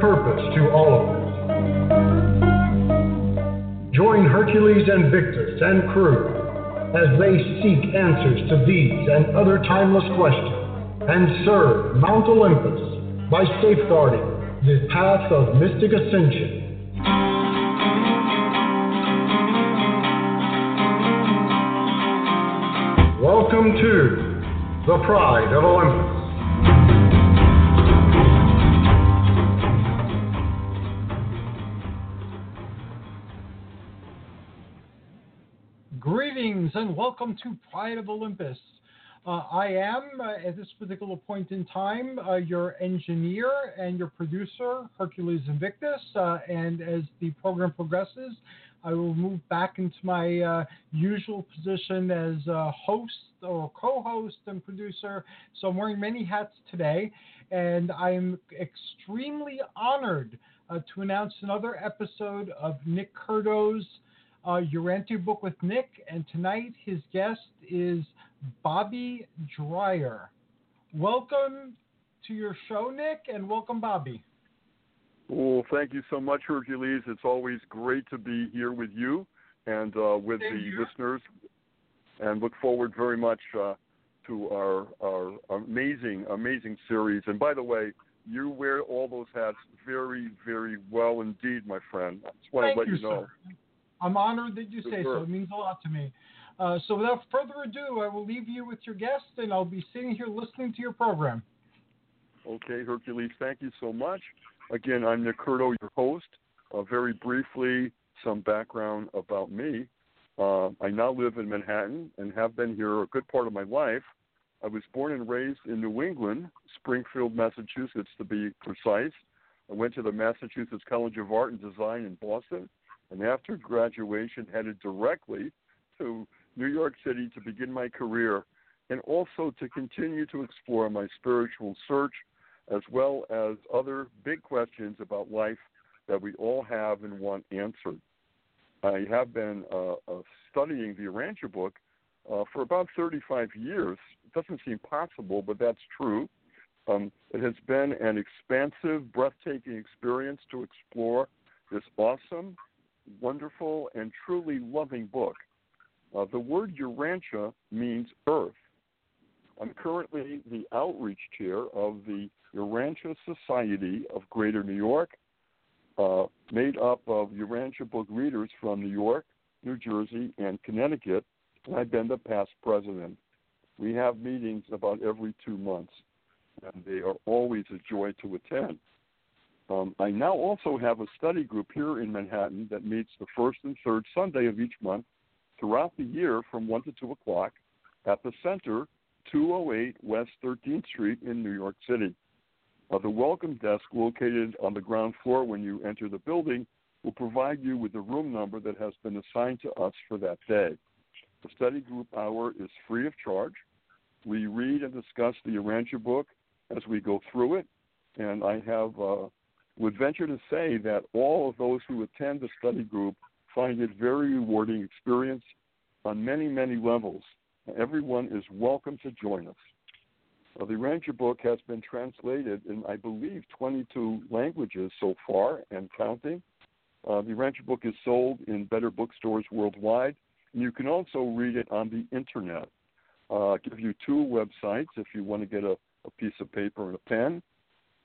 Purpose to all of us. Join Hercules Invictus and crew as they seek answers to these and other timeless questions and serve Mount Olympus by safeguarding the path of mythic ascension. Welcome to the Pride of Olympus. And welcome to Pride of Olympus. Uh, I am, uh, at this particular point in time, uh, your engineer and your producer, Hercules Invictus. Uh, and as the program progresses, I will move back into my uh, usual position as host or co host and producer. So I'm wearing many hats today, and I'm extremely honored uh, to announce another episode of Nick Curto's uh, Urantia Book with Nick, and tonight his guest is Bobby Dreyer. Welcome to your show, Nick, and welcome, Bobby. Well, thank you so much, Hercules. It's always great to be here with you and uh, with Same the here. listeners, and look forward very much uh, to our, our amazing, amazing series. And by the way, you wear all those hats very, very well indeed, my friend. I just want Thank to let you, you know. sir. I'm honored that you say so. It means a lot to me. Uh, so without further ado, I will leave you with your guest, and I'll be sitting here listening to your program. Okay, Hercules, thank you so much. Again, I'm Nick Curto, your host. Uh, very briefly, some background about me. Uh, I now live in Manhattan and have been here a good part of my life. I was born and raised in New England, Springfield, Massachusetts, to be precise. I went to the Massachusetts College of Art and Design in Boston, and after graduation, headed directly to New York City to begin my career and also to continue to explore my spiritual search as well as other big questions about life that we all have and want answered. I have been uh, uh, studying the Urantia book uh, for about 35 years. It doesn't seem possible, but that's true. Um, it has been an expansive, breathtaking experience to explore this awesome, wonderful, and truly loving book. Uh, the word Urantia means earth. I'm currently the outreach chair of the Urantia Society of Greater New York, uh, made up of Urantia book readers from New York, New Jersey, and Connecticut, and I've been the past president. We have meetings about every two months, and they are always a joy to attend. Um, I now also have a study group here in Manhattan that meets the first and third Sunday of each month throughout the year from 1 to 2 o'clock at the Center, 208 West 13th Street in New York City. Uh, the welcome desk located on the ground floor when you enter the building will provide you with the room number that has been assigned to us for that day. The study group hour is free of charge. We read and discuss the Urantia book as we go through it, and I have uh, would venture to say that all of those who attend the study group find it very rewarding experience on many, many levels. Everyone is welcome to join us. Uh, the Urantia book has been translated in, I believe, 22 languages so far and counting. Uh, the Urantia book is sold in better bookstores worldwide and You can also read it on the internet. Uh, I'll give you two websites if you want to get a, a piece of paper and a pen.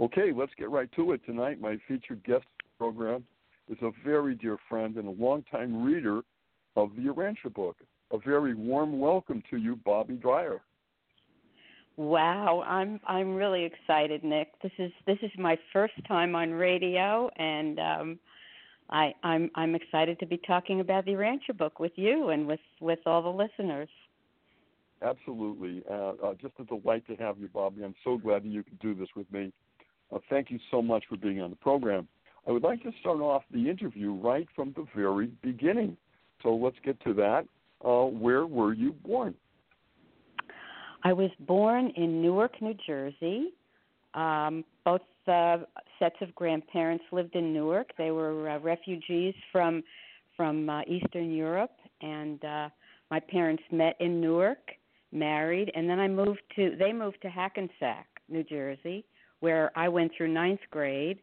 Okay, let's get right to it tonight. My featured guest program is a very dear friend and a longtime reader of the Urantia book. A very warm welcome to you, Bobby Dreyer. Wow, I'm I'm really excited, Nick. This is this is my first time on radio, and um, I I'm I'm excited to be talking about the Urantia book with you and with with all the listeners. Absolutely, uh, uh, just a delight to have you, Bobby. I'm so glad that you could do this with me. Uh, thank you so much for being on the program. I would like to start off the interview right from the very beginning. So let's get to that. Uh, where were you born? I was born in Newark, New Jersey. Um, both uh, sets of grandparents lived in Newark. They were uh, refugees from from uh, Eastern Europe, and uh, my parents met in Newark, married, and then I moved to. They moved to Hackensack, New Jersey, where I went through ninth grade.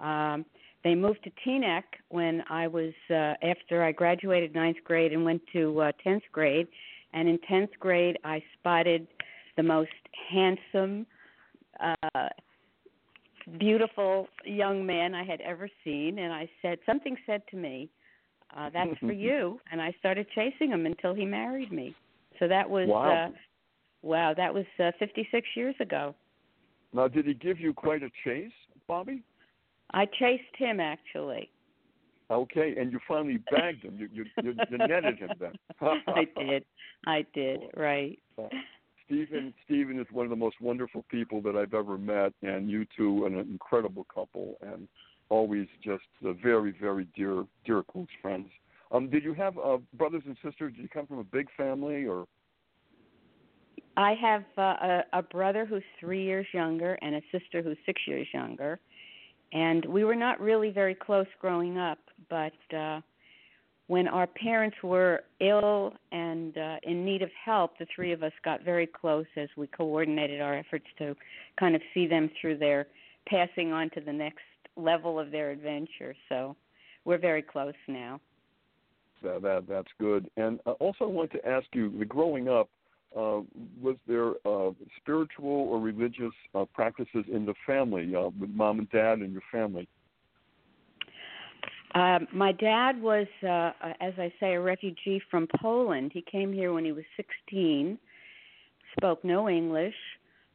Um, they moved to Teaneck when I was uh, after I graduated ninth grade and went to uh, tenth grade. And in tenth grade, I spotted the most handsome, uh, beautiful young man I had ever seen, and I said something said to me, uh, "That's for you," and I started chasing him until he married me. So that was wow. Uh, wow, that was uh, 56 years ago. Now, did he give you quite a chase, Bobby? I chased him actually. Okay, and you finally bagged him. You you, you, you netted him then. I did. I did. Right. Uh, Stephen Stephen is one of the most wonderful people that I've ever met, and you two an incredible couple, and always just a very very dear dear close friends. Um, did you have uh, brothers and sisters? Did you come from a big family, or? I have uh, a, a brother who's three years younger and a sister who's six years younger, and we were not really very close growing up. But uh, when our parents were ill and uh, in need of help, the three of us got very close as we coordinated our efforts to kind of see them through their passing on to the next level of their adventure. So we're very close now. That, that that's good. And uh, also, I want to ask you: the growing up, uh, was there uh, spiritual or religious uh, practices in the family uh, with mom and dad and your family? Um, my dad was, uh, as I say, a refugee from Poland. He came here when he was 16, spoke no English.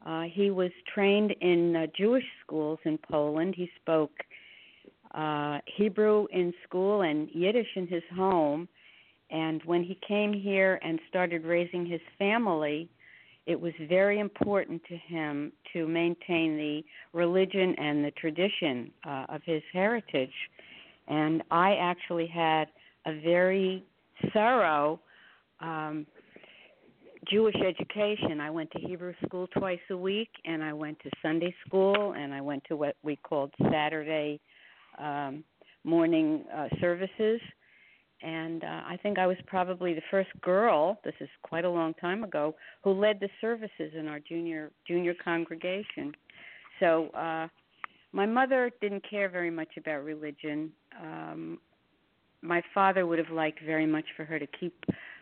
Uh, he was trained in uh, Jewish schools in Poland. He spoke uh, Hebrew in school and Yiddish in his home. And when he came here and started raising his family, it was very important to him to maintain the religion and the tradition uh, of his heritage. And I actually had a very thorough um, Jewish education. I went to Hebrew school twice a week, and I went to Sunday school, and I went to what we called Saturday um, morning uh, services. And uh, I think I was probably the first girl. This is quite a long time ago, who led the services in our junior junior congregation. So uh, my mother didn't care very much about religion. Um, my father would have liked very much for her to keep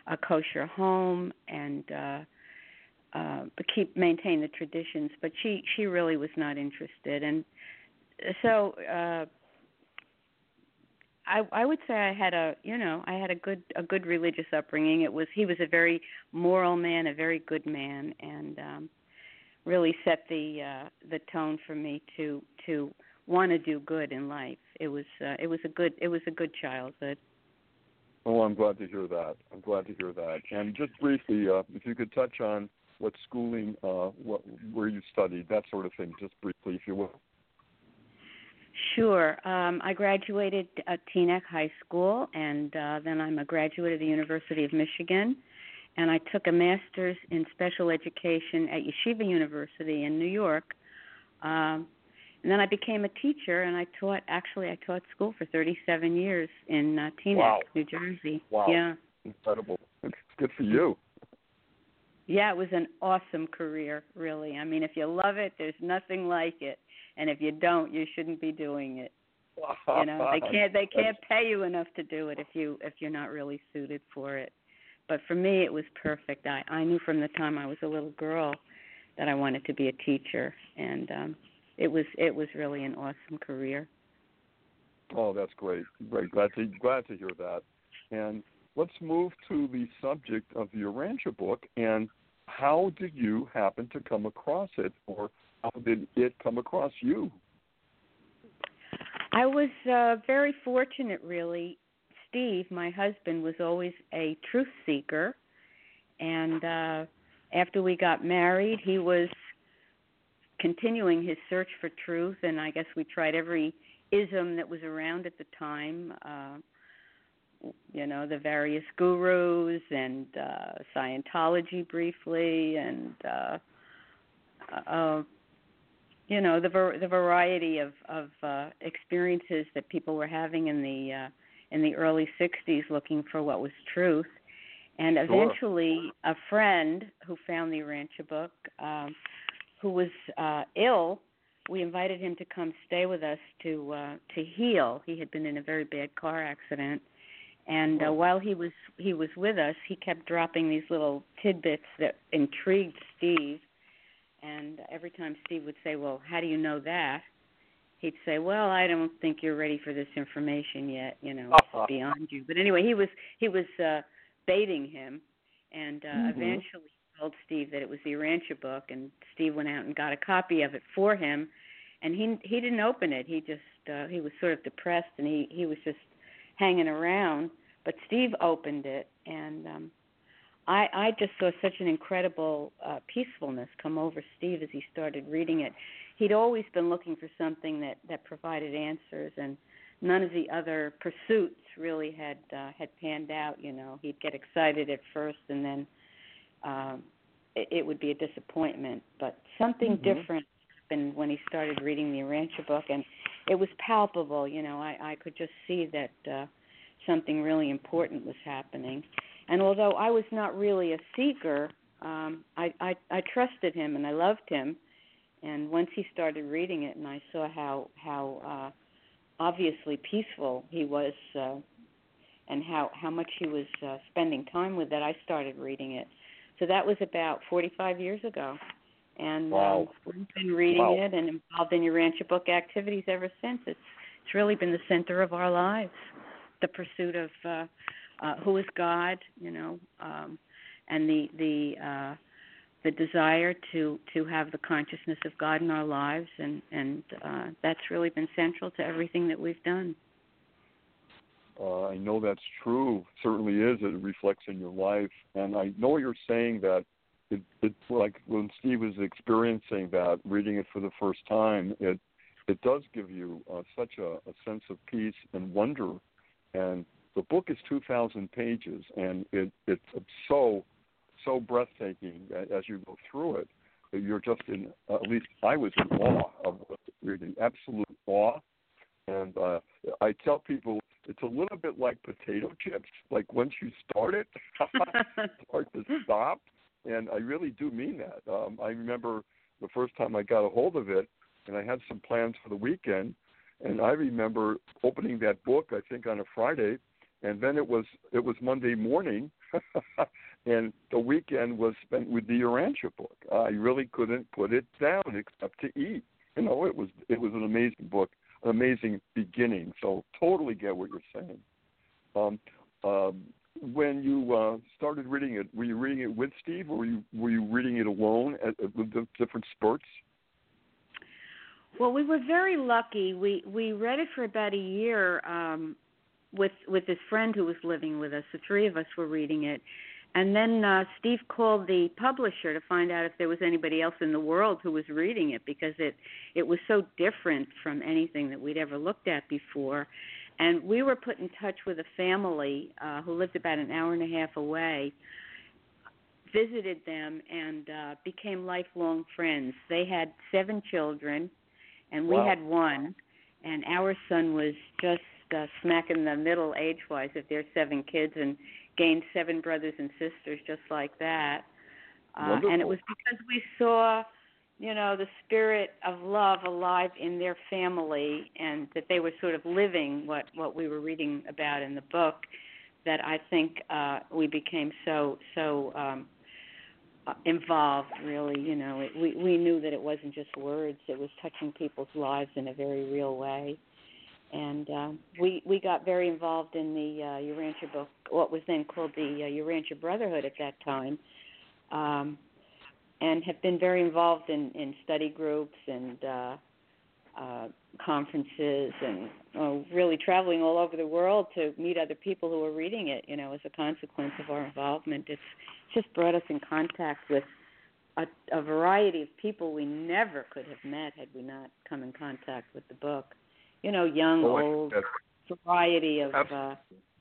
a kosher home and uh, uh, keep maintain the traditions, but she she really was not interested. And so uh, I I would say I had a you know I had a good a good religious upbringing. It was he was a very moral man, a very good man, and um, really set the uh, the tone for me to to want to do good in life. It was uh, it was a good it was a good childhood. Oh, I'm glad to hear that. I'm glad to hear that. And just briefly, uh, if you could touch on what schooling, uh, what where you studied, that sort of thing, just briefly, if you will. Sure. Um, I graduated at Teaneck High School, and uh, then I'm a graduate of the University of Michigan. and I took a master's in special education at Yeshiva University in New York. Um, and then I became a teacher, and I taught. Actually, I taught school for 37 years in uh, Teaneck, wow. New Jersey. Wow. Yeah. Incredible. It's good for you. Yeah, it was an awesome career, really. I mean, if you love it, there's nothing like it, and if you don't, you shouldn't be doing it. You know, they can't they can't pay you enough to do it if you if you're not really suited for it. But for me, it was perfect. I I knew from the time I was a little girl that I wanted to be a teacher, and um it was it was really an awesome career. Oh, that's great. Great. Glad to glad to hear that. And let's move to the subject of the Urantia book and how did you happen to come across it or how did it come across you? I was uh, very fortunate, really. Steve, my husband, was always a truth seeker, and uh, after we got married, he was continuing his search for truth. And I guess we tried every ism that was around at the time. Uh, you know, the various gurus and uh, Scientology briefly, and uh, uh, you know the ver- the variety of of uh, experiences that people were having in the uh, in the early 60s looking for what was truth. And eventually, sure. a friend who found the Urantia book, um, who was uh, ill, we invited him to come stay with us to uh, to heal. He had been in a very bad car accident, and uh, while he was he was with us, he kept dropping these little tidbits that intrigued Steve. And every time Steve would say, "Well, how do you know that?" he'd say, "Well, I don't think you're ready for this information yet. You know, it's beyond you." But anyway, he was he was uh, baiting him, and uh, mm-hmm. eventually told Steve that it was the Urantia book, and Steve went out and got a copy of it for him, and he he didn't open it. He just uh, he was sort of depressed, and he he was just hanging around. But Steve opened it, and um, I I just saw such an incredible uh, peacefulness come over Steve as he started reading it. He'd always been looking for something that that provided answers, and none of the other pursuits really had uh, had panned out. You know, he'd get excited at first, and then um, it, it would be a disappointment. But something mm-hmm. different happened when he started reading the Urantia book, and it was palpable. You know, I, I could just see that uh, something really important was happening. And although I was not really a seeker, um, I, I I trusted him and I loved him. And once he started reading it, and I saw how how uh, obviously peaceful he was, uh, and how how much he was uh, spending time with it, I started reading it. So that was about 45 years ago, and wow. um, we've been reading wow. it and involved in Urantia book activities ever since. It's it's really been the center of our lives, the pursuit of uh, uh, who is God, you know, um, and the the uh, the desire to to have the consciousness of God in our lives, and and uh, that's really been central to everything that we've done. Uh, I know that's true. certainly is. It reflects in your life, and I know you're saying that. It, it's like when Steve was experiencing that, reading it for the first time. It it does give you uh, such a, a sense of peace and wonder. And the book is 2,000 pages, and it it's so so breathtaking as you go through it. You're just in, uh, at least I was in awe of reading, absolute awe. And uh, I tell people it's a little bit like potato chips. Like once you start it, hard to stop. And I really do mean that. Um, I remember the first time I got a hold of it, and I had some plans for the weekend. And I remember opening that book, I think on a Friday, and then it was it was Monday morning, and the weekend was spent with the Urantia book. I really couldn't put it down except to eat. You know, it was it was an amazing book, an amazing beginning. So totally get what you're saying. Um, um, when you uh, started reading it, were you reading it with Steve, or were you were you reading it alone at, at with the different spurts? Well, we were very lucky. We we read it for about a year um, with with this friend who was living with us. The three of us were reading it, and then uh, Steve called the publisher to find out if there was anybody else in the world who was reading it because it it was so different from anything that we'd ever looked at before. And we were put in touch with a family uh, who lived about an hour and a half away. visited them and uh, became lifelong friends. They had seven children, and we Wow. had one, and our son was just uh, smack in the middle age-wise of their seven kids, and gained seven brothers and sisters just like that. Uh, and it was because we saw, you know, the spirit of love alive in their family, and that they were sort of living what what we were reading about in the book. That I think uh, we became so so um, uh, involved. Really, you know, it, we we knew that it wasn't just words; it was touching people's lives in a very real way. And um, we we got very involved in the uh, Urantia book, what was then called the uh, Urantia Brotherhood at that time, um, and have been very involved in in study groups and uh, uh, conferences and uh, really traveling all over the world to meet other people who are reading it. You know, as a consequence of our involvement, it's just brought us in contact with a, a variety of people we never could have met had we not come in contact with the book. You know, young, Oh, old, variety of uh,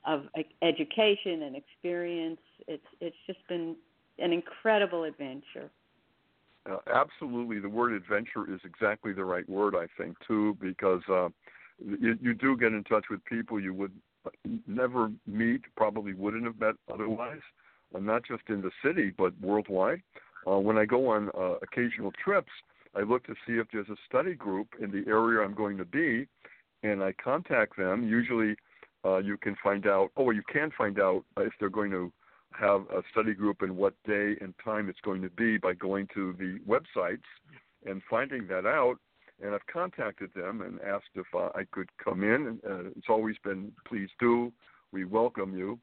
of education and experience. It's it's just been an incredible adventure. Uh, absolutely, the word adventure is exactly the right word, I think, too, because uh, you, you do get in touch with people you would never meet, probably wouldn't have met otherwise, uh, not just in the city, but worldwide. Uh, when I go on uh, occasional trips, I look to see if there's a study group in the area I'm going to be, and I contact them. Usually, uh, you can find out, oh, you can find out if they're going to have a study group and what day and time it's going to be by going to the websites and finding that out. And I've contacted them and asked if uh, I could come in. And uh, it's always been, please do. We welcome you.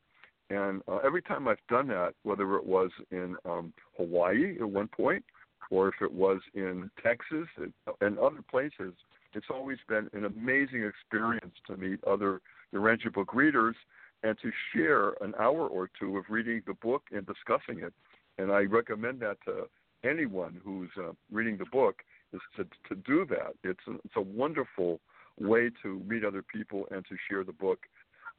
And uh, every time I've done that, whether it was in um, Hawaii at one point or if it was in Texas and, and other places, it's always been an amazing experience to meet other Urantia book readers and to share an hour or two of reading the book and discussing it. And I recommend that to anyone who's uh, reading the book is to to do that. It's a, it's a wonderful way to meet other people and to share the book.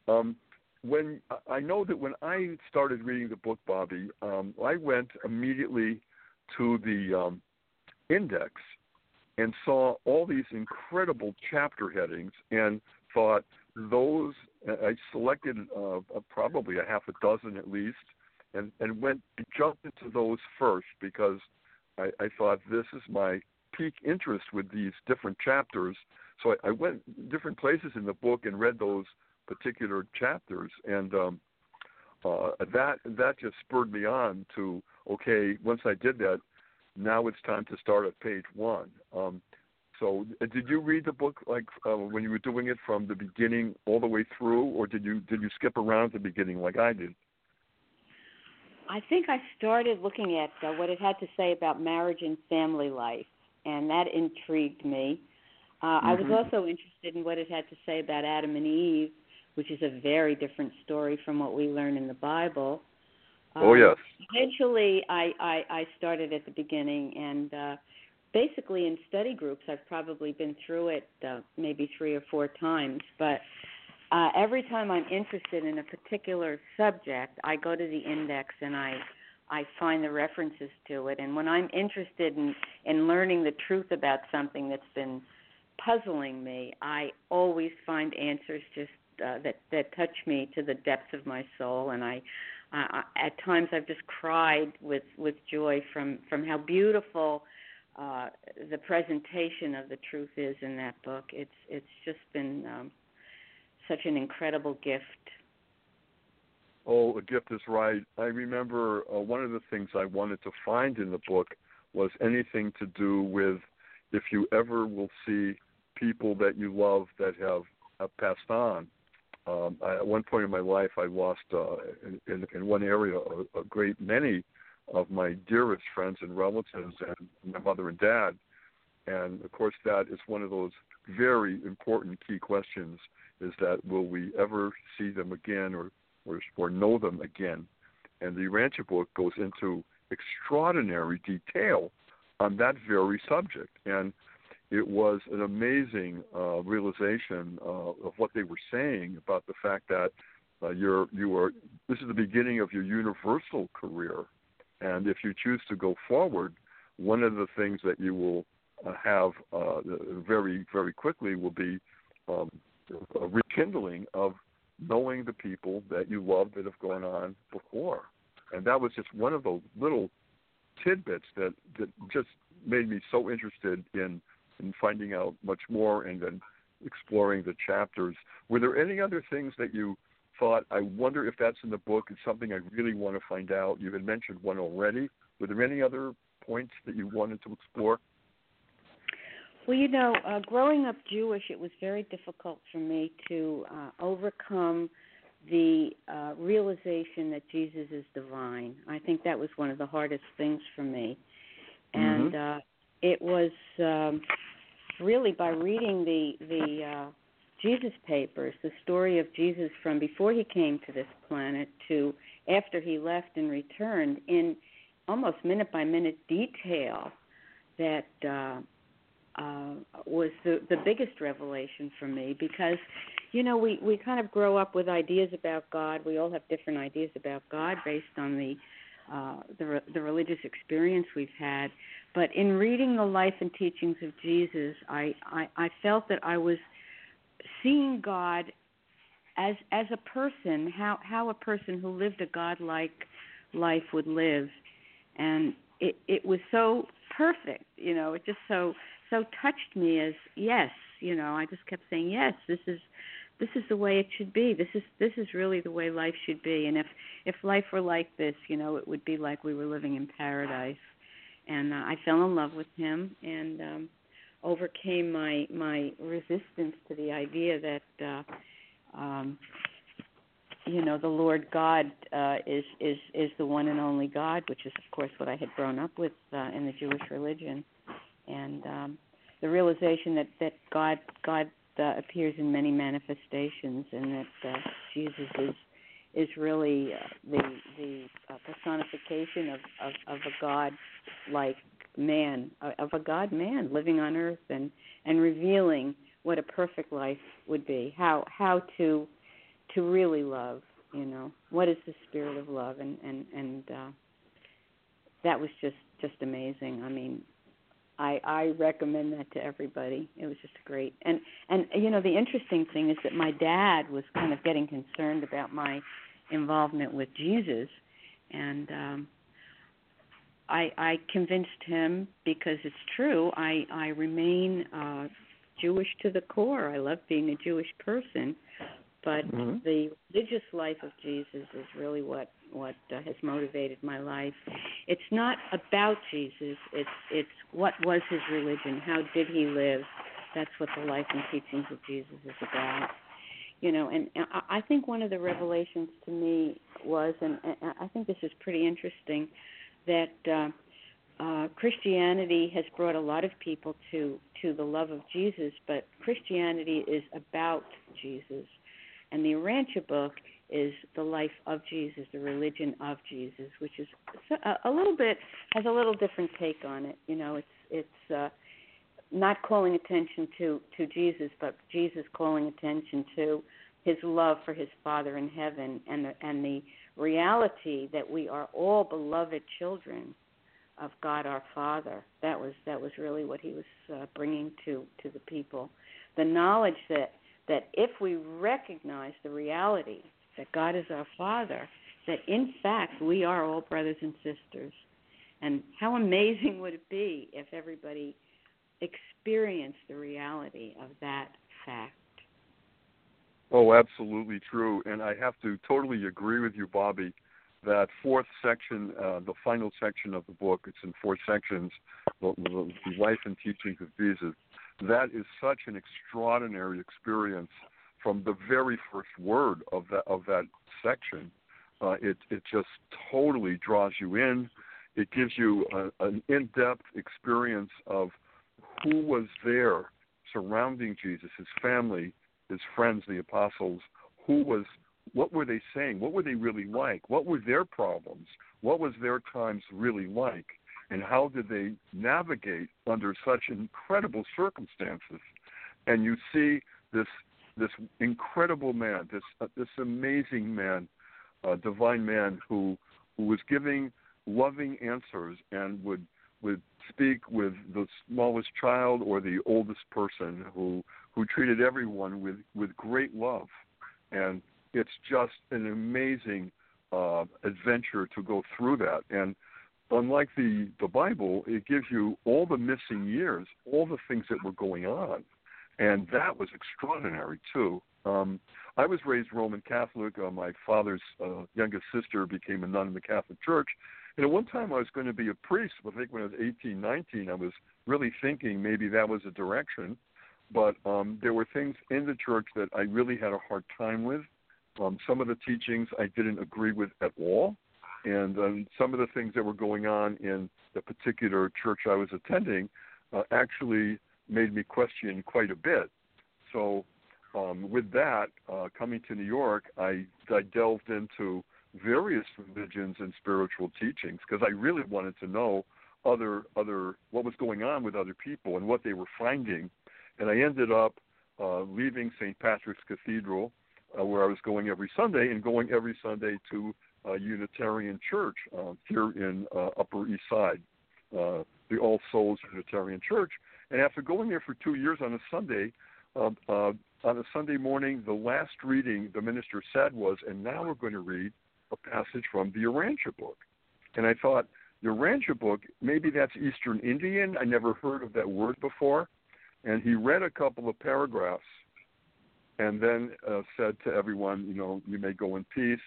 Um, when I know that when I started reading the book, Bobby, um, I went immediately to the um, index and saw all these incredible chapter headings and thought those I selected uh, probably a half a dozen at least, and and went jumped into those first because I, I thought this is my peak interest with these different chapters. So I, I went different places in the book and read those particular chapters, and um, uh, that that just spurred me on to okay. Once I did that, now it's time to start at page one. Um, so, uh, did you read the book like uh, when you were doing it from the beginning all the way through, or did you did you skip around the beginning like I did? I think I started looking at uh, what it had to say about marriage and family life, and that intrigued me. Uh, I was Mhm. also interested in what it had to say about Adam and Eve, which is a very different story from what we learn in the Bible. Oh Um, yes. Eventually, I, I, I started at the beginning, and uh, basically in study groups, I've probably been through it uh, maybe three or four times. But uh, every time I'm interested in a particular subject, I go to the index and I I find the references to it. And when I'm interested in in learning the truth about something that's been puzzling me, I always find answers just uh, that that touch me to the depths of my soul, and I. Uh, at times, I've just cried with with joy from from how beautiful uh, the presentation of the truth is in that book. It's it's just been um, such an incredible gift. Oh, a gift is right. I remember uh, one of the things I wanted to find in the book was anything to do with if you ever will see people that you love that have, have passed on. Um, I, at one point in my life, I lost uh, in, in, one area a, a great many of my dearest friends and relatives, and my mother and dad. And of course, that is one of those very important key questions: is that will we ever see them again, or or, or know them again? And the Urantia book goes into extraordinary detail on that very subject, and it was an amazing uh, realization uh, of what they were saying about the fact that uh, you're you are this is the beginning of your universal career, And if you choose to go forward, one of the things that you will uh, have uh, very, very quickly will be um, a rekindling of knowing the people that you love that have gone on before. And that was just one of the little tidbits that, that just made me so interested in in finding out much more and then exploring the chapters. Were there any other things that you thought, I wonder if that's in the book, it's something I really want to find out? You had mentioned one already. Were there any other points that you wanted to explore? Well, you know, uh, growing up Jewish, it was very difficult for me to uh, overcome the uh, realization that Jesus is divine. I think that was one of the hardest things for me, and mm-hmm. uh, it was um, really by reading the the uh, Jesus papers, the story of Jesus from before he came to this planet to after he left and returned in almost minute by minute detail that uh, uh, was the the biggest revelation for me because you know we we kind of grow up with ideas about God. We all have different ideas about God based on the uh, the the religious experience we've had. But in reading the life and teachings of Jesus, I, I, I felt that I was seeing God as as a person, how how a person who lived a godlike life would live, and it it was so perfect, you know. It just so so touched me as yes, you know. I just kept saying yes. This is this is the way it should be. This is this is really the way life should be. And if if life were like this, you know, it would be like we were living in paradise and uh, I fell in love with him and um, overcame my my resistance to the idea that uh, um, you know the Lord God uh, is is is the one and only God, which is of course what I had grown up with uh, in the Jewish religion, and um, the realization that that God God uh, appears in many manifestations, and that uh, Jesus is is really uh, the the uh, personification of, of of a God like man, uh, of a God man living on earth and and revealing what a perfect life would be, how how to to really love, you know, what is the spirit of love, and and and uh, that was just just amazing. I mean, I I recommend that to everybody. It was just great. And and you know the interesting thing is that my dad was kind of getting concerned about my involvement with Jesus and um I I convinced him because it's true. I I remain uh Jewish to the core. I love being a Jewish person, but mm-hmm. the religious life of Jesus is really what what uh, has motivated my life. It's not about Jesus. It's it's what was his religion? How did he live? That's what the life and teachings of Jesus is about. You know, and I think one of the revelations to me was, and I think this is pretty interesting, that uh, uh, Christianity has brought a lot of people to to the love of Jesus, but Christianity is about Jesus, and the Urantia book is the life of Jesus, the religion of Jesus, which is a, a little bit has a little different take on it. You know, it's it's uh, not calling attention to to Jesus, but Jesus calling attention to his love for his Father in heaven and the, and the reality that we are all beloved children of God our Father. That was that was really what he was uh, bringing to to the people. The knowledge that that if we recognize the reality that God is our Father, that in fact we are all brothers and sisters. And how amazing would it be if everybody experienced the reality of that fact? Oh, absolutely true. And I have to totally agree with you, Bobby, that fourth section, uh, the final section of the book, it's in four sections, the, the, the life and teachings of Jesus. That is such an extraordinary experience from the very first word of that of that section. Uh, it it just totally draws you in. It gives you a, an in-depth experience of who was there surrounding Jesus, his family, his friends, the apostles, who was what were they saying? What were they really like? What were their problems? What was their times really like? And how did they navigate under such incredible circumstances? And you see this this incredible man, this uh, this amazing man, uh, divine man who who was giving loving answers and would would speak with the smallest child or the oldest person who who treated everyone with with great love and it's just an amazing uh, adventure to go through that and unlike the the bible it gives you all the missing years all the things that were going on and that was extraordinary too um i was raised roman catholic uh, my father's uh, youngest sister became a nun in the catholic church and at one time, I was going to be a priest. I think when I was 18, 19, I was really thinking maybe that was a direction. But um, there were things in the church that I really had a hard time with. Um, some of the teachings I didn't agree with at all. And um, some of the things that were going on in the particular church I was attending uh, actually made me question quite a bit. So, um, with that, uh, coming to New York, I, I delved into various religions and spiritual teachings because I really wanted to know other other what was going on with other people and what they were finding, and I ended up uh, leaving St. Patrick's Cathedral, uh, where I was going every Sunday, and going every Sunday to a Unitarian Church uh, here in uh, Upper East Side, uh, the All Souls Unitarian Church. And after going there for two years on a Sunday, uh, uh, on a Sunday morning, the last reading the minister said was, "And now we're going to read a passage from the Urantia book. And I thought, the Urantia book, maybe that's Eastern Indian. I never heard of that word before. And he read a couple of paragraphs and then uh, said to everyone, you know, you may go in peace.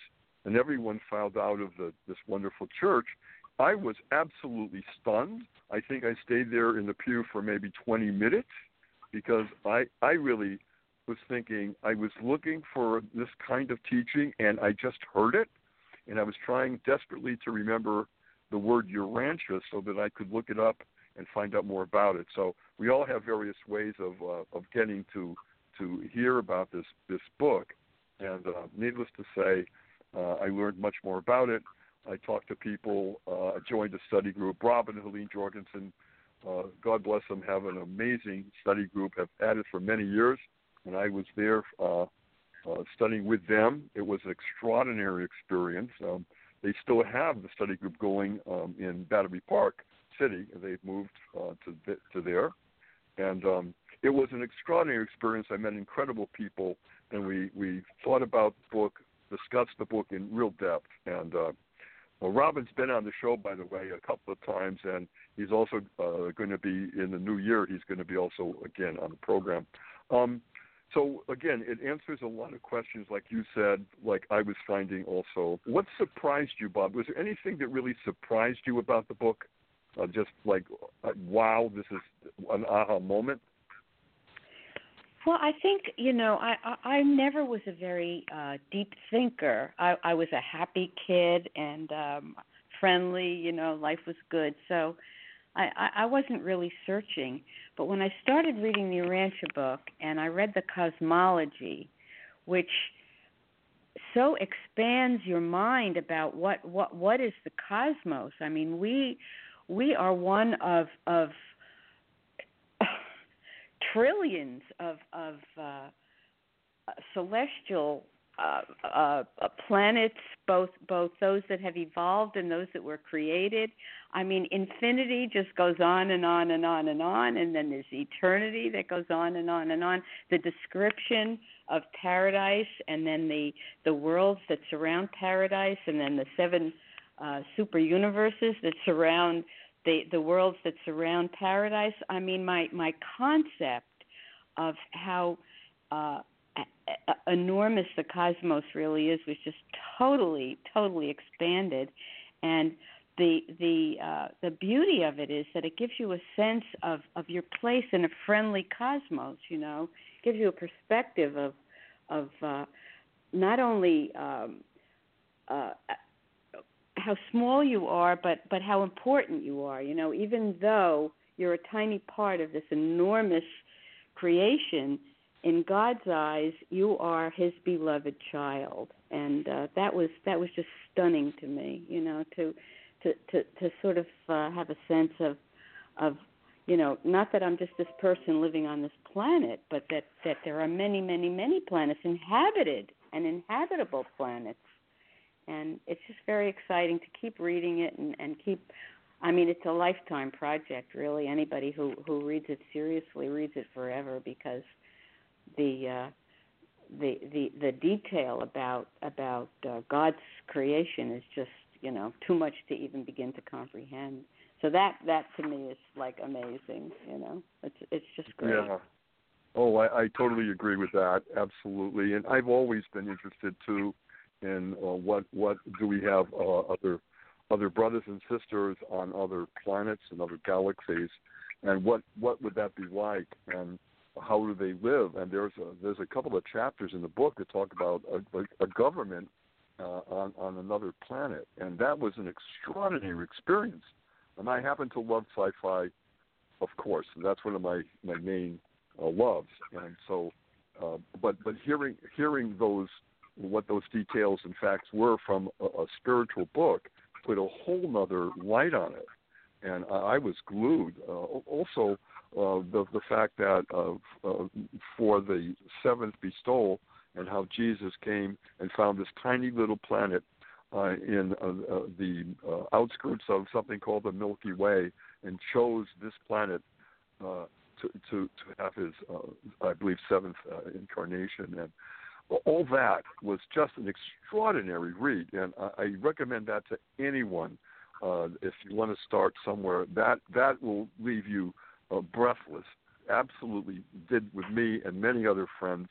And everyone filed out of the, this wonderful church. I was absolutely stunned. I think I stayed there in the pew for maybe 20 minutes because I, I really was thinking I was looking for this kind of teaching and I just heard it and I was trying desperately to remember the word Urantia so that I could look it up and find out more about it. So we all have various ways of uh, of getting to to hear about this this book, and uh, needless to say, uh, I learned much more about it. I talked to people. Uh, I joined a study group. Robin and Helene Jorgensen, uh, God bless them, have an amazing study group. Have had it for many years, and I was there uh, uh, studying with them. It was an extraordinary experience. Um, they still have the study group going um, in Battery Park City. They've moved uh, to to there, and um, it was an extraordinary experience. I met incredible people, and we we thought about the book, discussed the book in real depth. And uh, well, Robin's been on the show, by the way, a couple of times, and he's also uh, going to be in the new year. He's going to be also again on the program. Um, so again, it answers a lot of questions, like you said, like I was finding also. What surprised you, Bob? Was there anything that really surprised you about the book? Uh, just like, uh, wow, this is an aha moment. Well, I think you know, I I, I never was a very uh, deep thinker. I, I was a happy kid and um, friendly. You know, life was good. So I, I wasn't really searching, but when I started reading the Urantia book and I read the cosmology, which so expands your mind about what what what is the cosmos. I mean, we we are one of of trillions of of uh, celestial uh, uh, planets, both both those that have evolved and those that were created. I mean, infinity just goes on and on and on and on, and then there's eternity that goes on and on and on. The description of paradise, and then the the worlds that surround paradise, and then the seven uh, super universes that surround the the worlds that surround paradise. I mean, my my concept of how uh, enormous the cosmos really is was just totally totally expanded and the the uh, the beauty of it is that it gives you a sense of of your place in a friendly cosmos you know it gives you a perspective of of uh, not only um, uh, how small you are but but how important you are you know even though you're a tiny part of this enormous creation in God's eyes, you are His beloved child, and uh, that was that was just stunning to me. You know, to to to to sort of uh, have a sense of of you know, not that I'm just this person living on this planet, but that that there are many, many, many planets inhabited and inhabitable planets, and it's just very exciting to keep reading it and, and keep. I mean, it's a lifetime project, really. Anybody who who reads it seriously reads it forever because the uh, the the the detail about about uh, God's creation is just you know too much to even begin to comprehend. So that that to me is like amazing. You know, it's it's just great. Yeah. Oh, I, I totally agree with that. Absolutely, and I've always been interested too in uh, what what do we have uh, other other brothers and sisters on other planets and other galaxies, and what what would that be like, and how do they live? And there's a there's a couple of chapters in the book that talk about a, a, a government uh, on on another planet, and that was an extraordinary experience. And I happen to love sci-fi, of course. And that's one of my my main uh, loves. And so, uh, but but hearing hearing those what those details and facts were from a, a spiritual book put a whole nother light on it, and I, I was glued. Uh, also, uh, the the fact that uh, uh, for the seventh bestowal and how Jesus came and found this tiny little planet uh, in uh, uh, the uh, outskirts of something called the Milky Way and chose this planet uh, to, to to have his, uh, I believe, seventh uh, incarnation, and all that was just an extraordinary read, and I, I recommend that to anyone uh, if you want to start somewhere. That that will leave you uh, breathless. Absolutely did with me and many other friends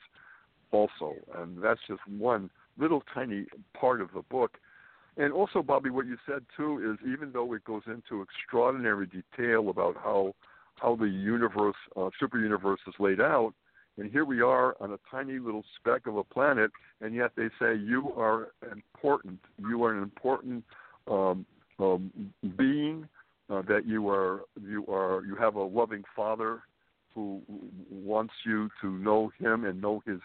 also, and that's just one little tiny part of the book. And also, Bobby, what you said too is even though it goes into extraordinary detail about how how the universe, uh, super universe, is laid out, and here we are on a tiny little speck of a planet, and yet they say you are important. You are an important um, um, being. Uh, that you are you are you have a loving Father who wants you to know Him and know His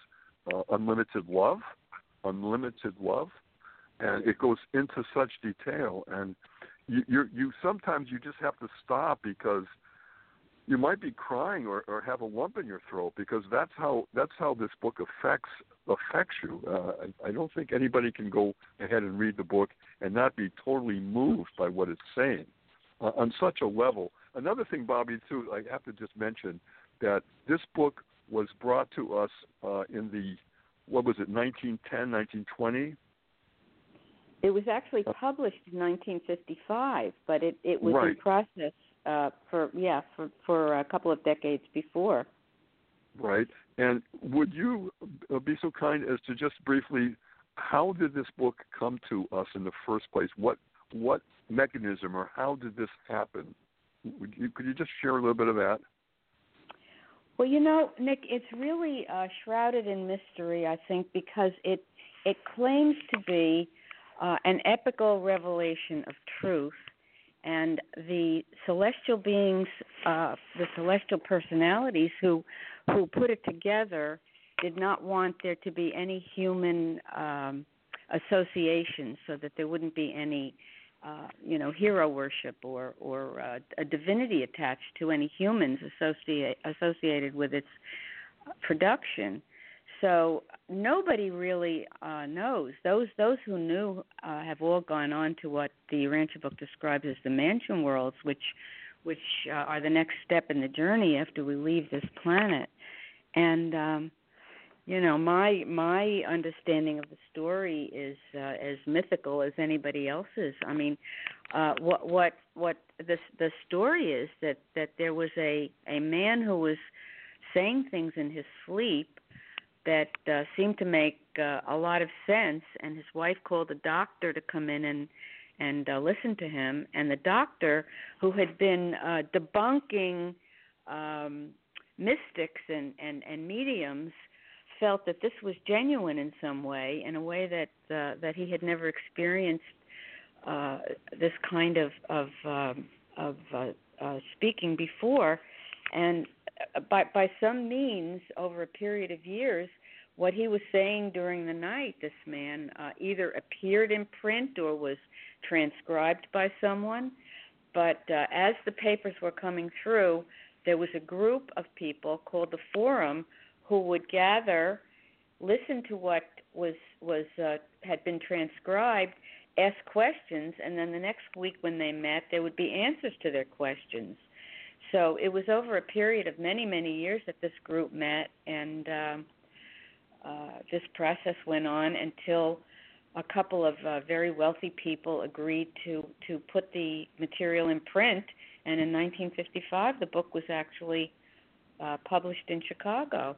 uh, unlimited love, unlimited love, and it goes into such detail. And you you, you sometimes you just have to stop because you might be crying or, or have a lump in your throat because that's how that's how this book affects affects you. Uh, I, I don't think anybody can go ahead and read the book and not be totally moved by what it's saying uh, on such a level. Another thing, Bobby, too, I have to just mention that this book was brought to us uh, in the what was it, 1910, 1920. It was actually published in 1955, but it, it was right. in process uh, for yeah for for a couple of decades before. Right. And would you uh, be so kind as to just briefly, how did this book come to us in the first place? What what mechanism or how did this happen? Would you, could you just share a little bit of that? Well, you know, Nick, it's really uh, shrouded in mystery. I think because it it claims to be uh, an epical revelation of truth and the celestial beings, uh, the celestial personalities who who put it together, did not want there to be any human um, association, so that there wouldn't be any, uh, you know, hero worship or or uh, a divinity attached to any humans associate, associated with its production. So nobody really uh, knows. Those those who knew uh, have all gone on to what the Urantia book describes as the mansion worlds, which which uh, are the next step in the journey after we leave this planet. And um, you know, my my understanding of the story is uh, as mythical as anybody else's. I mean, uh, what what what the the story is that that there was a a man who was saying things in his sleep that uh, seemed to make uh, a lot of sense. And his wife called a doctor to come in and and uh, listen to him. And the doctor, who had been uh, debunking um, mystics and, and and mediums, felt that this was genuine in some way, in a way that uh, that he had never experienced uh, this kind of of um, of uh, uh, speaking before, and uh, by by some means over a period of years what he was saying during the night this man uh, either appeared in print or was transcribed by someone but uh, as the papers were coming through there was a group of people called the forum who would gather listen to what was was uh, had been transcribed, ask questions, and then the next week when they met, there would be answers to their questions. So it was over a period of many many years that this group met, and um, uh, this process went on until a couple of uh, very wealthy people agreed to to put the material in print, and in 1955 the book was actually uh, published in Chicago.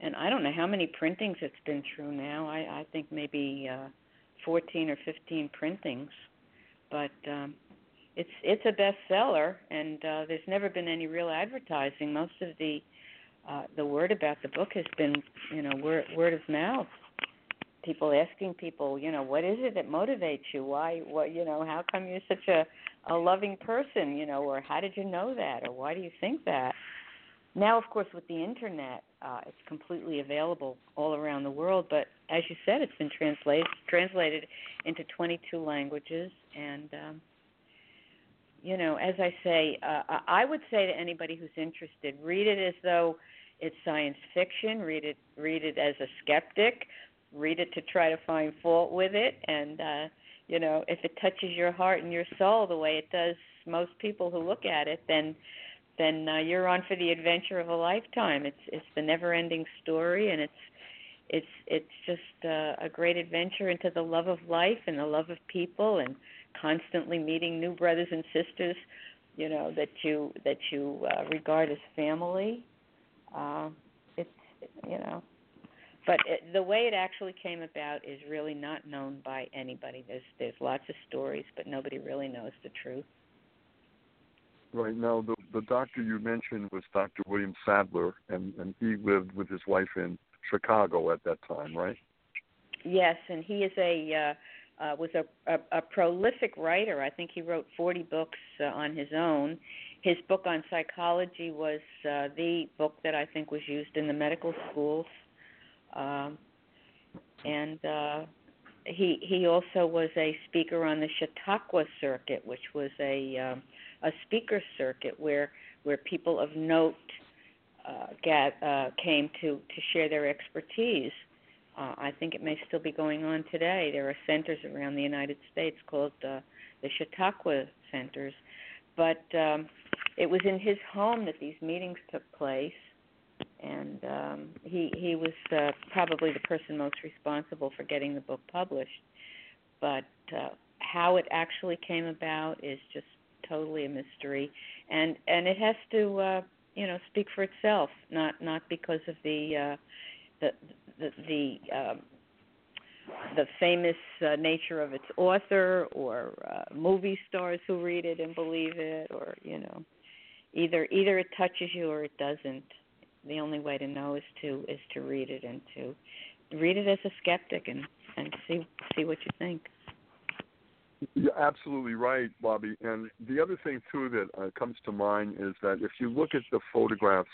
And I don't know how many printings it's been through now. I, I think maybe uh, 14 or 15 printings, but um, it's it's a bestseller, and uh, there's never been any real advertising. Most of the uh, the word about the book has been, you know, word word of mouth people asking people, you know, what is it that motivates you? Why, what, you know, how come you're such a a loving person, you know, or how did you know that, or why do you think that? Now, of course, with the internet, uh, it's completely available all around the world. But as you said, it's been translated translated into 22 languages, and um, you know, as I say, uh, I would say to anybody who's interested, read it as though it's science fiction. Read it, read it as a skeptic read it to try to find fault with it and uh you know if it touches your heart and your soul the way it does most people who look at it then then uh, you're on for the adventure of a lifetime it's it's the never ending story and it's it's it's just uh, a great adventure into the love of life and the love of people and constantly meeting new brothers and sisters you know that you that you uh, regard as family uh it's you know but it, the way it actually came about is really not known by anybody. There's there's lots of stories, but nobody really knows the truth. Right now, the the doctor you mentioned was Dr. William Sadler, and and he lived with his wife in Chicago at that time, right? Yes, and he is a uh, uh, was a, a, a prolific writer. I think he wrote 40 books uh, on his own. His book on psychology was uh, the book that I think was used in the medical schools um, and uh, he he also was a speaker on the Chautauqua circuit, which was a um, a speaker circuit where where people of note uh, get, uh, came to to share their expertise. Uh, I think it may still be going on today. There are centers around the United States called uh, the Chautauqua centers, but um, it was in his home that these meetings took place and um, he he was uh, probably the person most responsible for getting the book published. But uh, how it actually came about is just totally a mystery, and and it has to uh, you know speak for itself, not not because of the uh, the the the um, the famous uh, nature of its author or uh, movie stars who read it and believe it, or you know, either either it touches you or it doesn't the only way to know is to is to read it and to read it as a skeptic and and see see what you think. You're absolutely right, Bobby. And the other thing too that uh, comes to mind is that if you look at the photographs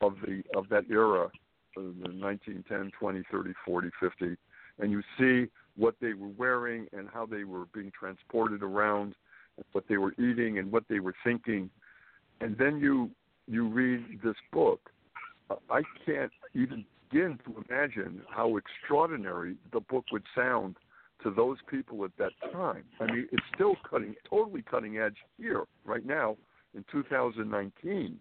of the of that era, uh, the 1910, 20, 30, 40, 50, and you see what they were wearing and how they were being transported around, what they were eating and what they were thinking, and then you you read this book I can't even begin to imagine how extraordinary the book would sound to those people at that time. I mean, it's still cutting, totally cutting edge here, right now, in 2019.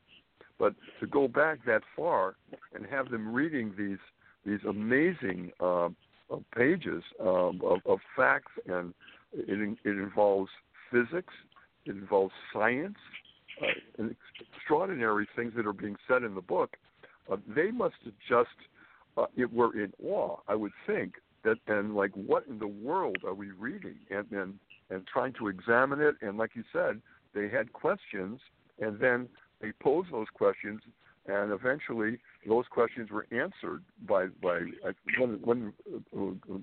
But to go back that far and have them reading these these amazing uh, pages um, of, of facts, and it, it involves physics, it involves science, uh, and extraordinary things that are being said in the book uh, they must have just uh, it were in awe. I would think that and like what in the world are we reading and and and trying to examine it and like you said they had questions and then they posed those questions and eventually those questions were answered by by uh, one one uh,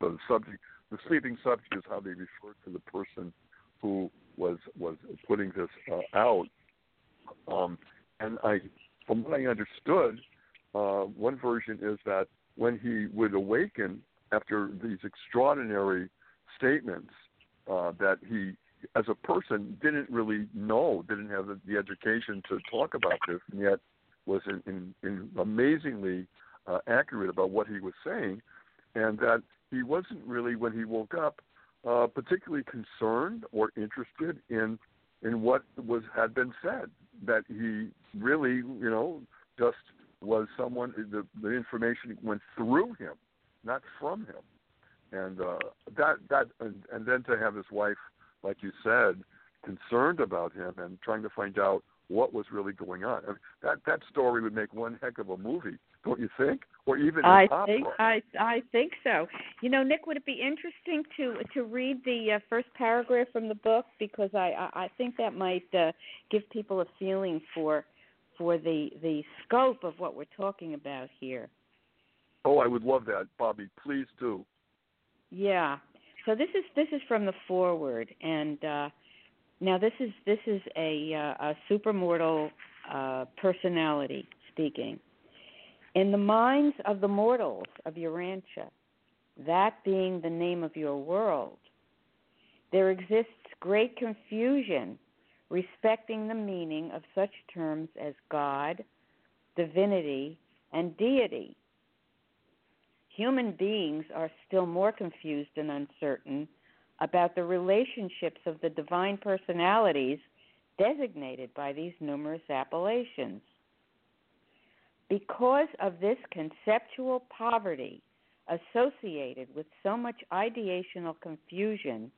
the subject the sleeping subject is how they referred to the person who was was putting this uh, out. Um, and I from what I understood, uh, one version is that when he would awaken after these extraordinary statements, uh, that he, as a person, didn't really know, didn't have the, the education to talk about this, and yet was in, in, in amazingly uh, accurate about what he was saying, and that he wasn't really when he woke up uh, particularly concerned or interested in in what was had been said. That he really, you know, just was someone. The the information went through him, not from him, and uh, that that and, and then to have his wife, like you said, concerned about him and trying to find out what was really going on. I mean, that that story would make one heck of a movie, don't you think? Or even I opera. think I I think so. You know, Nick, would it be interesting to to read the uh, first paragraph from the book because I I, I think that might uh, give people a feeling for for the the scope of what we're talking about here. Oh, I would love that, Bobby. Please do. Yeah. So this is this is from the foreword, and uh, now this is this is a, uh, a supermortal uh, personality speaking. In the minds of the mortals of Urantia, that being the name of your world, there exists great confusion respecting the meaning of such terms as God, divinity, and deity. Human beings are still more confused and uncertain about the relationships of the divine personalities designated by these numerous appellations. Because of this conceptual poverty associated with so much ideational confusion,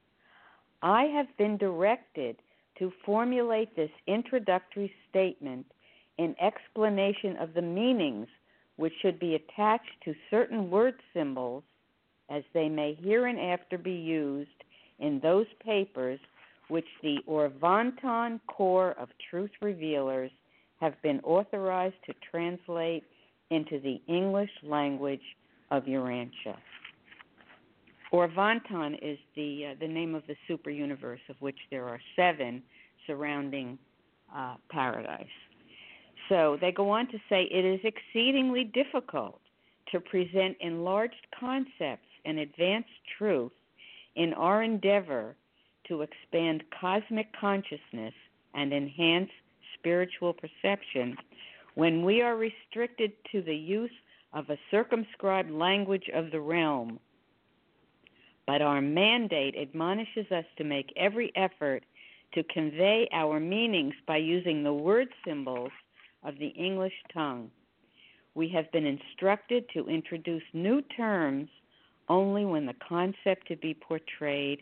I have been directed to formulate this introductory statement in explanation of the meanings which should be attached to certain word symbols as they may hereinafter be used in those papers which the Orvonton Corps of Truth Revealers have been authorized to translate into the English language of Urantia. Orvonton is the uh, the name of the super universe of which there are seven surrounding uh, paradise. So they go on to say it is exceedingly difficult to present enlarged concepts and advanced truth in our endeavor to expand cosmic consciousness and enhance spiritual perception when we are restricted to the use of a circumscribed language of the realm. But our mandate admonishes us to make every effort to convey our meanings by using the word symbols of the English tongue. We have been instructed to introduce new terms only when the concept to be portrayed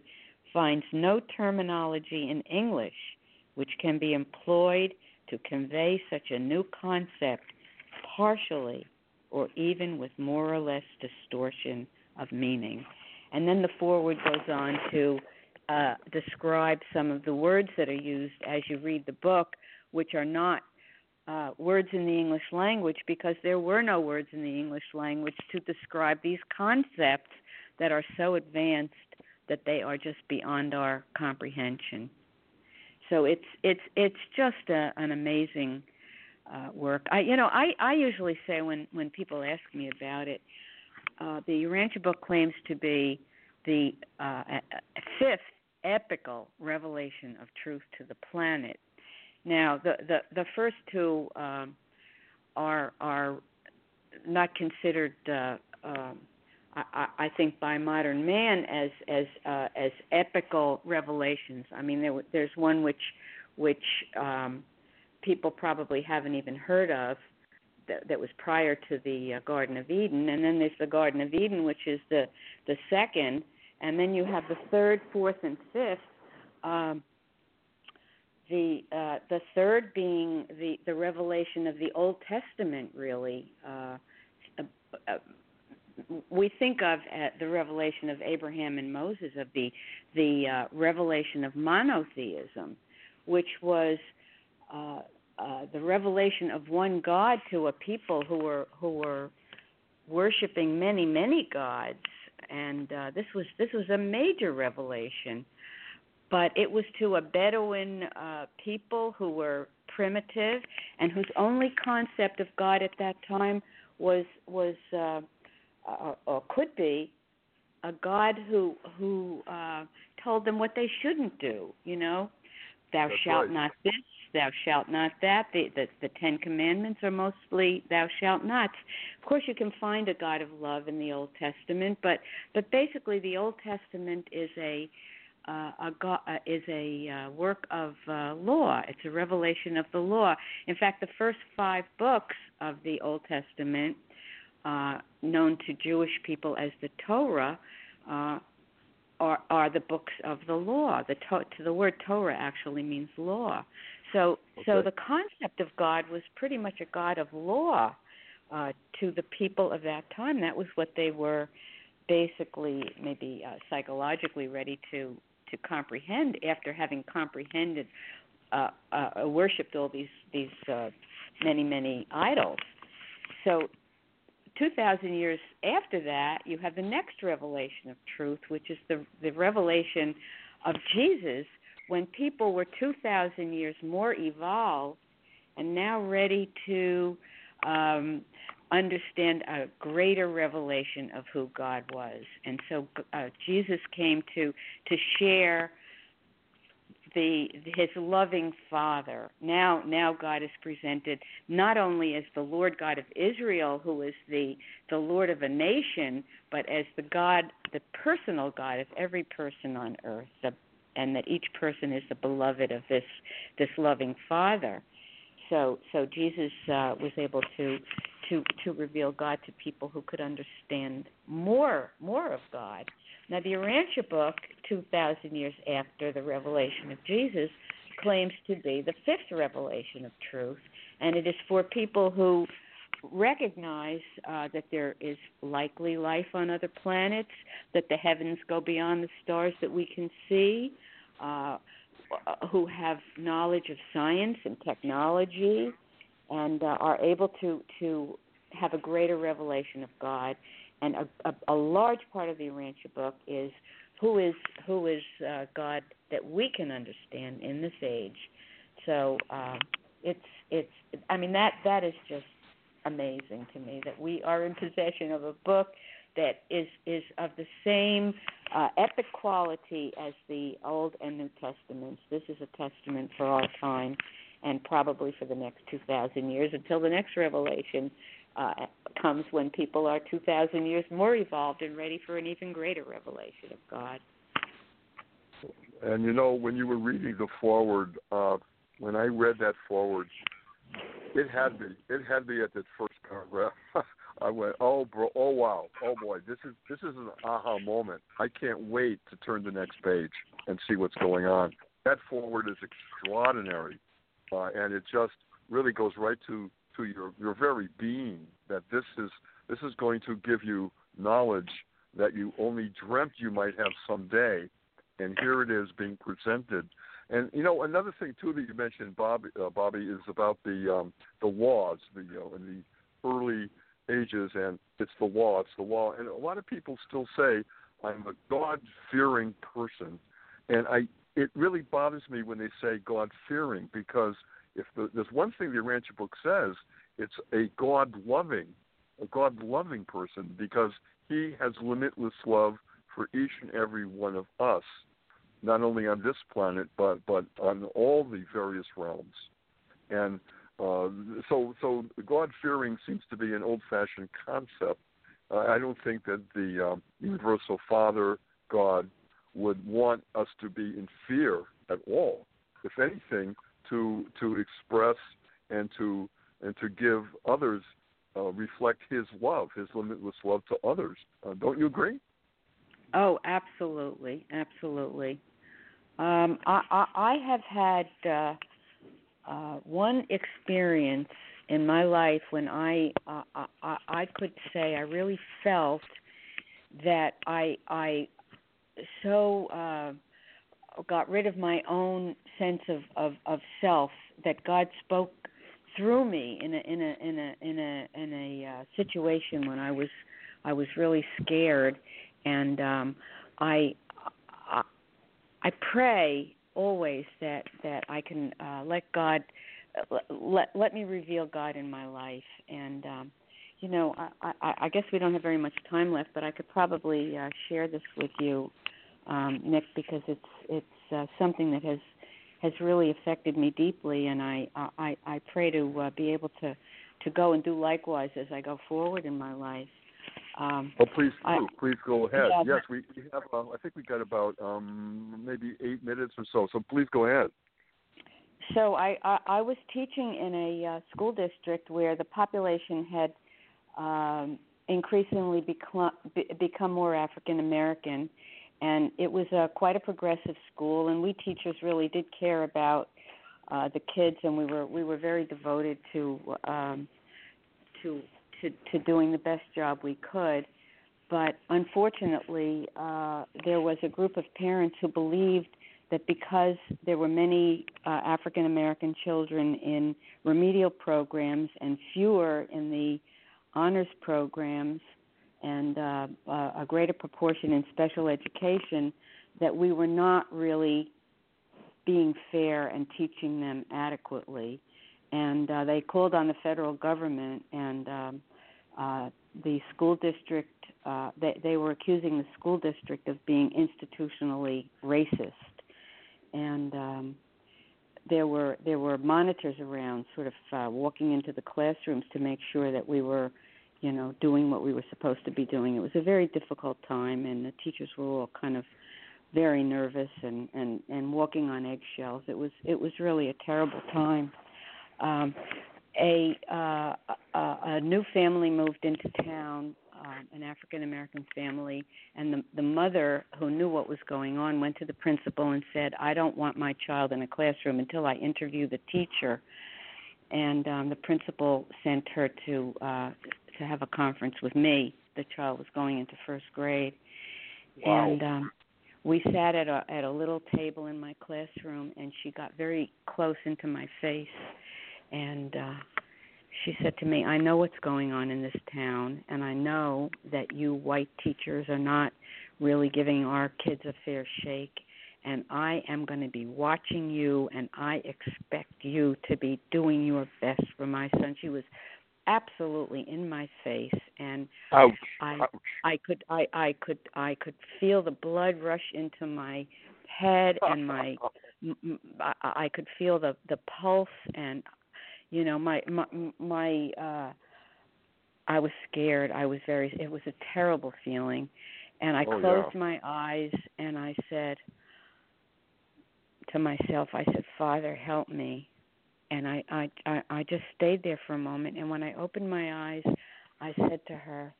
finds no terminology in English which can be employed to convey such a new concept partially or even with more or less distortion of meaning. And then the foreword goes on to uh, describe some of the words that are used as you read the book, which are not uh, words in the English language because there were no words in the English language to describe these concepts that are so advanced that they are just beyond our comprehension. So it's it's it's just a, an amazing uh, work. I you know I I usually say when when people ask me about it, uh, the Urantia book claims to be the uh, fifth epical revelation of truth to the planet. Now the the the first two um, are are not considered. Uh, um, I, I think by modern man as as uh, as epical revelations. I mean, there, there's one which which um, people probably haven't even heard of that, that was prior to the uh, Garden of Eden, and then there's the Garden of Eden, which is the the second, and then you have the third, fourth, and fifth. Um, the uh, the third being the the revelation of the Old Testament, really. Uh, uh, we think of at the revelation of Abraham and Moses of the the uh, revelation of monotheism, which was uh, uh, the revelation of one God to a people who were who were worshiping many many gods, and uh, this was this was a major revelation. But it was to a Bedouin uh, people who were primitive and whose only concept of God at that time was was uh, uh, or could be a God who who uh, told them what they shouldn't do. You know, thou That's shalt right. not this, thou shalt not that. The, the the Ten Commandments are mostly thou shalt not. Of course, you can find a God of love in the Old Testament, but but basically the Old Testament is a uh, a God, uh, is a uh, work of uh, law. It's a revelation of the law. In fact, the first five books of the Old Testament, uh, known to Jewish people as the Torah, uh, are are the books of the law. The to, the word Torah actually means law. So Okay. so the concept of God was pretty much a God of law uh, to the people of that time. That was what they were basically maybe uh, psychologically ready to to comprehend after having comprehended uh, uh, worshipped all these these uh, many many idols. So 2,000 years after that, you have the next revelation of truth, which is the, the revelation of Jesus when people were 2,000 years more evolved and now ready to um, understand a greater revelation of who God was. And so uh, Jesus came to, to share the his loving father now now god is presented not only as the lord god of israel who is the the lord of a nation but as the god the personal god of every person on earth the, and that each person is the beloved of this this loving father so so jesus uh, was able to to to reveal god to people who could understand more more of god. Now, the Urantia book, 2,000 years after the revelation of Jesus, claims to be the fifth revelation of truth, and it is for people who recognize uh, that there is likely life on other planets, that the heavens go beyond the stars that we can see, uh, who have knowledge of science and technology, and uh, are able to to have a greater revelation of God and a, a, a large part of the Urantia book is who is who is uh, God that we can understand in this age. So um, it's it's I mean that that is just amazing to me that we are in possession of a book that is is of the same uh, epic quality as the Old and New Testaments. This is a testament for our time, and probably for the next two thousand years until the next revelation uh, comes when people are 2,000 years more evolved and ready for an even greater revelation of God. And you know, when you were reading the foreword, uh, when I read that foreword, it had me. It had me at that first paragraph. I went, oh, bro, oh wow, oh boy, this is this is an aha moment. I can't wait to turn the next page and see what's going on. That foreword is extraordinary, uh, and it just really goes right to to your your very being that this is this is going to give you knowledge that you only dreamt you might have someday, and here it is being presented. And you know another thing too that you mentioned, Bobby, uh, Bobby, is about the um, the laws, the you know, in the early ages, and it's the law, it's the law. And a lot of people still say I'm a God fearing person, and I it really bothers me when they say God fearing because if the, there's one thing the Urantia book says, it's a God loving, a God loving person because he has limitless love for each and every one of us, not only on this planet but but on all the various realms. And uh, so so God fearing seems to be an old fashioned concept. Uh, I don't think that the um, universal Father God would want us to be in fear at all. If anything, to to express and to and to give others uh, reflect His love, His limitless love to others. Uh, don't you agree? Oh, absolutely, absolutely. Um, I, I, I have had uh, uh, one experience in my life when I, uh, I I could say I really felt that I I so uh, got rid of my own sense of, of, of self that God spoke through me in a in a in a in a in a uh, situation when I was I was really scared. And um I I, I pray always that that I can uh, let God let let me reveal God in my life. And um you know I, I I guess we don't have very much time left but I could probably uh, share this with you um Nick because it's it's uh, something that has has really affected me deeply, and I I I pray to uh, be able to to go and do likewise as I go forward in my life. Um, oh, please do. I, please go ahead. Yeah, yes, we, we have. Uh, I think we got about um, maybe eight minutes or so. So please go ahead. So I I, I was teaching in a uh, school district where the population had um, increasingly become become more African American, and it was a, quite a progressive school. And we teachers really did care about uh, the kids, and we were we were very devoted to um, to to to doing the best job we could. But unfortunately, uh, there was a group of parents who believed that because there were many uh, African American children in remedial programs and fewer in the honors programs and uh, a greater proportion in special education, that we were not really being fair and teaching them adequately. And uh, they called on the federal government and um, uh, the school district. Uh, they, they were accusing the school district of being institutionally racist, and um, there were there were monitors around, sort of uh, walking into the classrooms to make sure that we were you know, doing what we were supposed to be doing. It was a very difficult time, and the teachers were all kind of very nervous and and and walking on eggshells. It was it was really a terrible time. Um, a uh, a, a new family moved into town, um, an African American family, and the the mother who knew what was going on went to the principal and said, "I don't want my child in a classroom until I interview the teacher." And um, the principal sent her to uh, to have a conference with me. The child was going into first grade, wow. and um, we sat at a at a little table in my classroom, and she got very close into my face, and uh, she said to me, "I know what's going on in this town, and I know that you white teachers are not really giving our kids a fair shake." and I am going to be watching you, and I expect you to be doing your best for my son. She was absolutely in my face and Ouch. I Ouch. I could I I could I could feel the blood rush into my head and my I, I could feel the the pulse and you know my my my uh I was scared. I was very it was a terrible feeling and I oh, closed yeah. my eyes and I said to myself I said father help me and I, I I I just stayed there for a moment and when I opened my eyes I said to her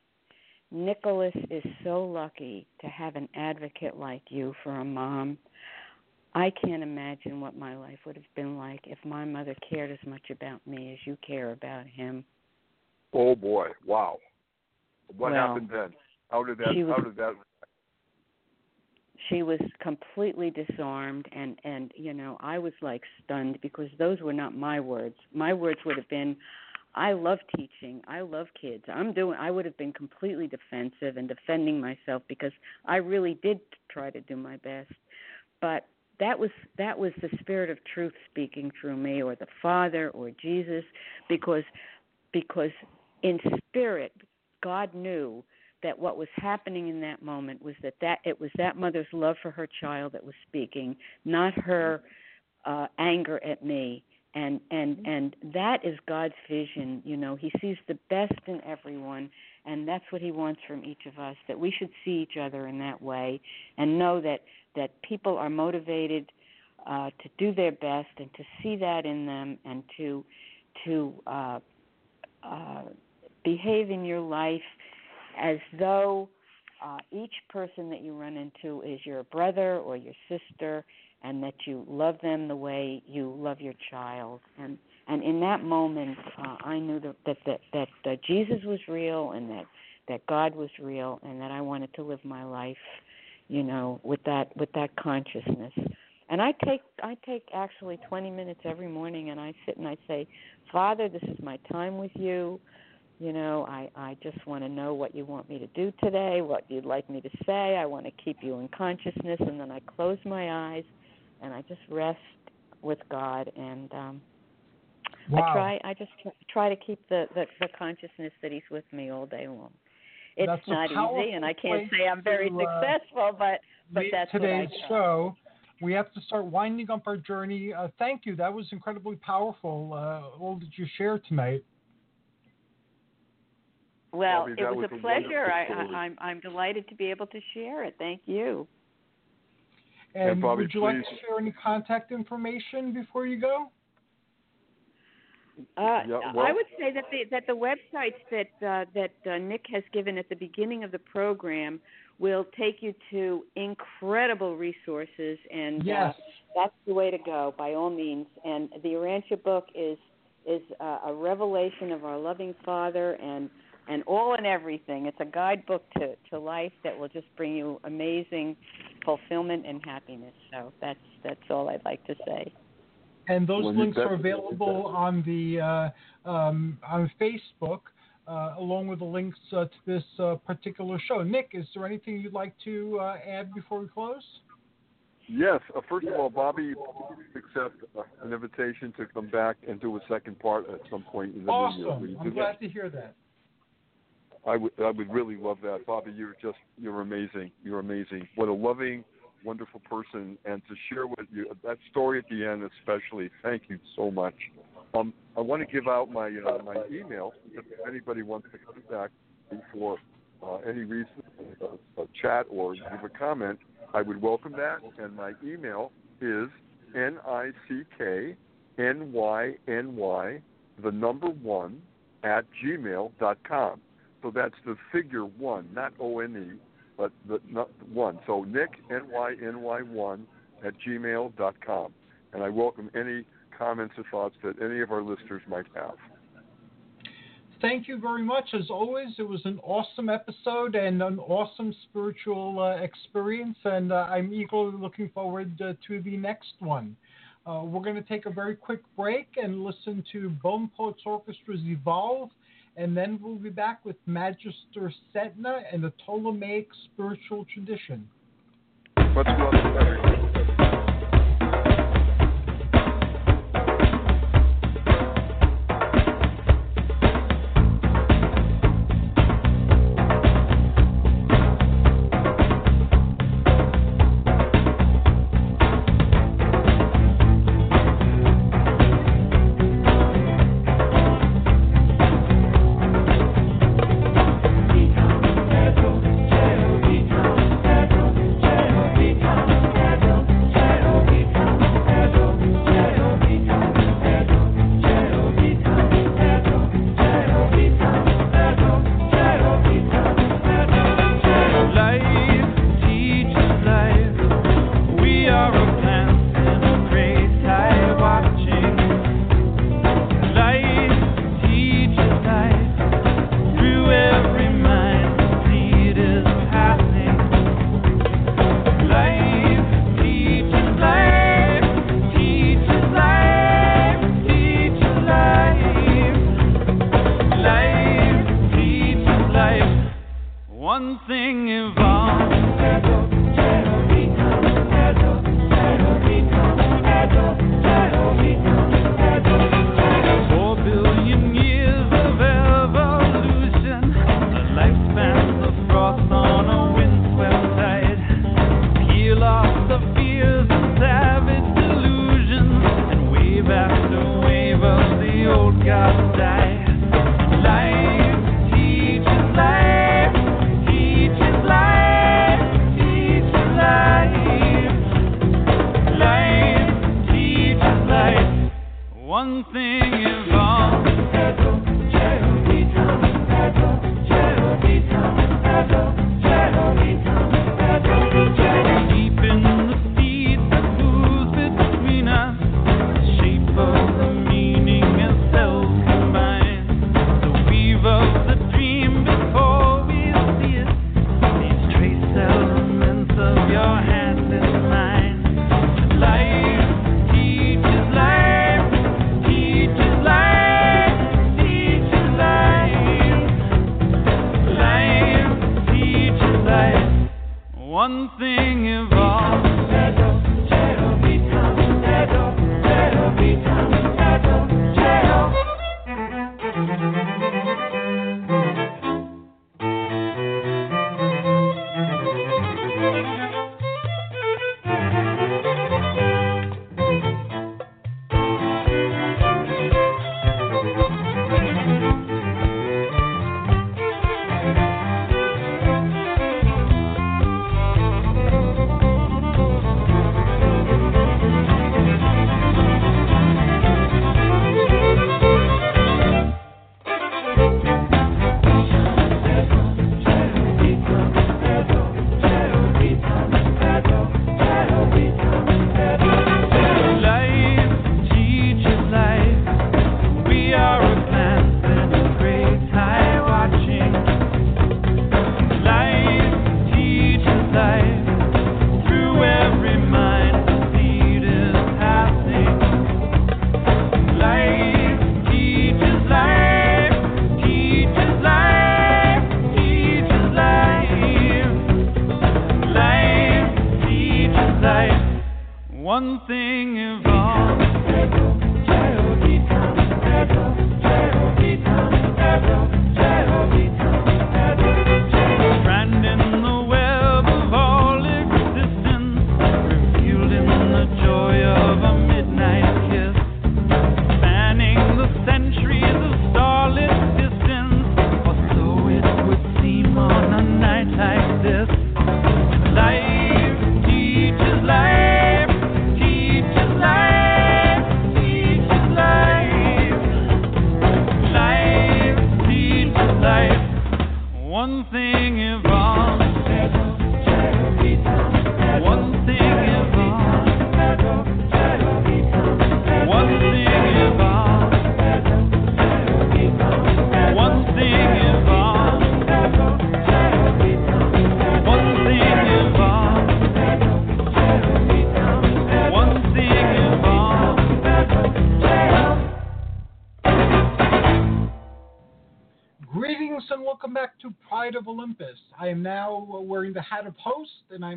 Nicholas is so lucky to have an advocate like you for a mom. I can't imagine what my life would have been like if my mother cared as much about me as you care about him. Oh boy! Wow. What well, happened then? How did that? Was, how did that? She was completely disarmed, and and you know I was like stunned because those were not my words. My words would have been, I love teaching. I love kids. I'm doing I would have been completely defensive and defending myself because I really did try to do my best. But that was that was the spirit of truth speaking through me or the Father or Jesus because because in spirit God knew that what was happening in that moment was that that it was that mother's love for her child that was speaking, not her uh anger at me. And and and that is God's vision you know. He sees the best in everyone and that's what he wants from each of us that we should see each other in that way and know that that people are motivated uh to do their best and to see that in them and to to uh uh behave in your life as though uh, each person that you run into is your brother or your sister and that you love them the way you love your child. And and in that moment uh, I knew that that that, that uh, Jesus was real and that that God was real and that I wanted to live my life you know with that with that consciousness. And I take I take actually 20 minutes every morning and I sit and I say father this is my time with you you know i i just want to know what you want me to do today what you'd like me to say i want to keep you in consciousness and then i close my eyes and I just rest with God and um wow. I try I just try to keep the, the the consciousness that he's with me all day long. It's that's not easy and I can't say I'm very to, uh, successful but but that's today's what I show. we have to start winding up our journey. Uh, thank you. That was incredibly powerful, uh, all that you shared tonight. Well, Bobby, it was, was a a pleasure. I, wonderful story. I, I'm I'm delighted to be able to share it. Thank you. And, And Bobby, would you like to share any contact information before you go? Uh, Yeah, well- I would say that the that the websites that uh, that uh, Nick has given at the beginning of the program will take you to incredible resources, and Yes. uh, that's the way to go by all means. And the Urantia book is is uh, a revelation of our loving Father and and all and everything. It's a guidebook to to life that will just bring you amazing fulfillment and happiness. So that's that's all I'd like to say. And those Well, you links are available on the uh, um, on Facebook, uh, along with the links uh, to this uh, particular show. Nick, is there anything you'd like to uh, add before we close? Yes. Uh, first of all, Bobby, accept uh, an invitation to come back and do a second part at some point in the new year. Awesome! I'm glad that? to hear that. I would I would really love that, Bobby. You're just you're amazing. You're amazing. What a loving, wonderful person, and to share with you that story at the end, especially. Thank you so much. Um, I want to give out my uh, my email if anybody wants to contact me for uh, any reason, uh, a chat or give a comment. I would welcome that, and my email is n i c k n y n y the number one at gmail dot com. So that's the figure one, not O N E, but the not one. So Nick N Y N Y one at gmail dot com, and I welcome any comments or thoughts that any of our listeners might have. Thank you very much. As always, it was an awesome episode and an awesome spiritual uh, experience, and uh, I'm eagerly looking forward uh, to the next one. Uh, we're going to take a very quick break and listen to Bone Poets Orchestra's Evolve, and then we'll be back with Magister Setna and the Ptolemaic spiritual tradition. Everyone.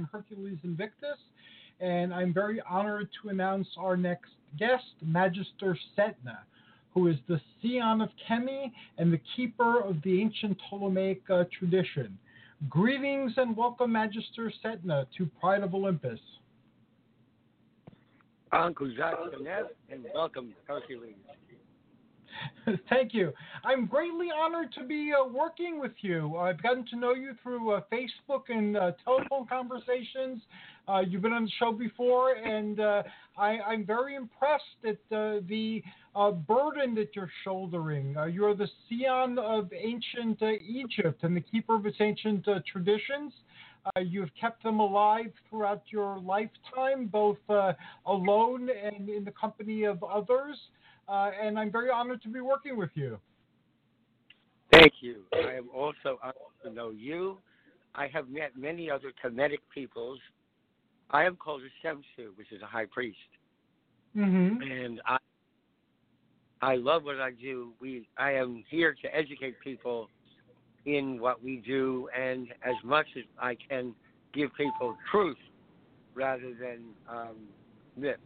And Hercules Invictus. And I'm very honored to announce our next guest, Magister Setna, who is the Scion of Kemi and the keeper of the ancient Ptolemaic uh, tradition. Greetings and welcome, Magister Setna, to Pride of Olympus. Uncle Jacques and welcome, Hercules. Thank you. I'm greatly honored to be uh, working with you. I've gotten to know you through uh, Facebook and uh, telephone conversations. Uh, you've been on the show before, and uh, I, I'm very impressed at uh, the burden that you're shouldering. You're the scion of ancient Egypt and the keeper of its ancient traditions. Uh, you've kept them alive throughout your lifetime, both uh, alone and in the company of others. Uh, and I'm very honored to be working with you. Thank you. I am also honored to know you. I have met many other Kemetic peoples. I am called a Shemsu, which is a high priest, Mm-hmm. and I I love what I do. We I am here to educate people in what we do, and as much as I can, give people truth rather than um, myth.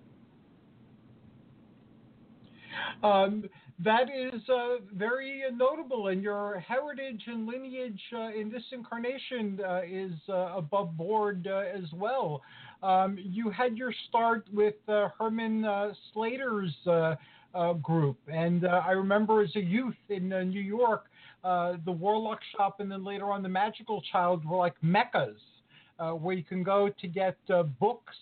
Um, that is uh, very notable, and your heritage and lineage uh, in this incarnation uh, is uh, above board uh, as well. Um, you had your start with uh, Herman Slater's group, and I remember as a youth in New York, the Warlock Shop and then later on the Magical Child were like meccas, where you can go to get books.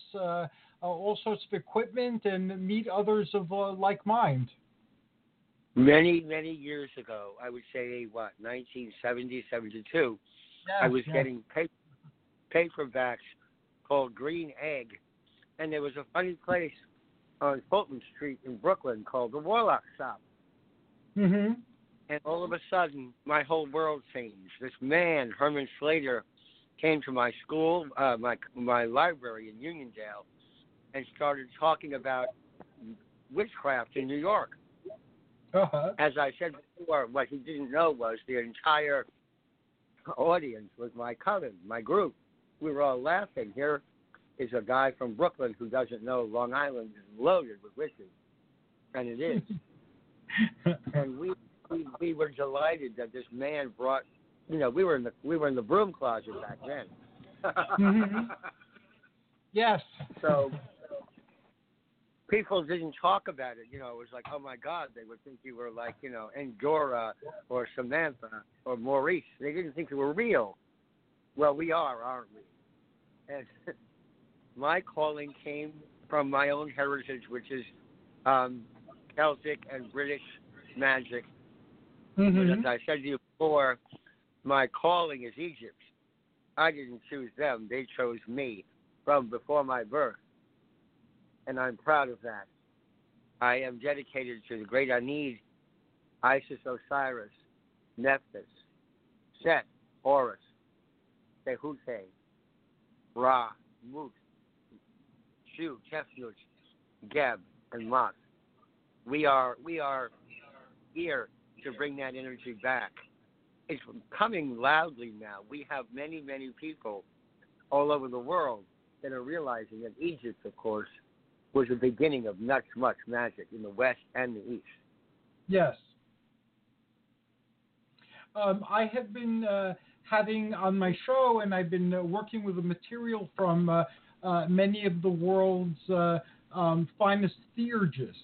Uh, all sorts of equipment and meet others of uh, like mind. Many, many years ago, I would say, what, 1970, 72, I was yes. getting pa- paperbacks called Green Egg, and there was a funny place on Fulton Street in Brooklyn called the Warlock Shop. Mm-hmm. And all of a sudden, my whole world changed. This man, Herman Slater, came to my school, uh, my my library in Uniondale, and started talking about witchcraft in New York. Uh-huh. As I said before, what he didn't know was the entire audience was my cousin, my group. We were all laughing. Here is a guy from Brooklyn who doesn't know Long Island is loaded with witches, and it is. and we, we we were delighted that this man brought. You know, we were in the we were in the broom closet back then. Mhm. yes. So people didn't talk about it. You know, it was like, oh my God, they would think you were like, you know, Endora or Samantha or Maurice. They didn't think you were real. Well, we are, aren't we? And my calling came from my own heritage, which is um, Celtic and British magic. Mhm. as I said to you before, my calling is Egypt. I didn't choose them; they chose me from before my birth, and I'm proud of that. I am dedicated to the great Ennead, Isis, Osiris, Nephthys, Set, Horus, Tehute, Ra, Mut, Shu, Tefnut, Geb, and Mot. We are we are here to bring that energy back. It's coming loudly now. We have many, many people all over the world that are realizing that Egypt, of course, was the beginning of much, much magic in the West and the East. Yes. Um, I have been uh, having on my show, and I've been uh, working with the material from uh, uh, many of the world's uh, um, finest theurgists.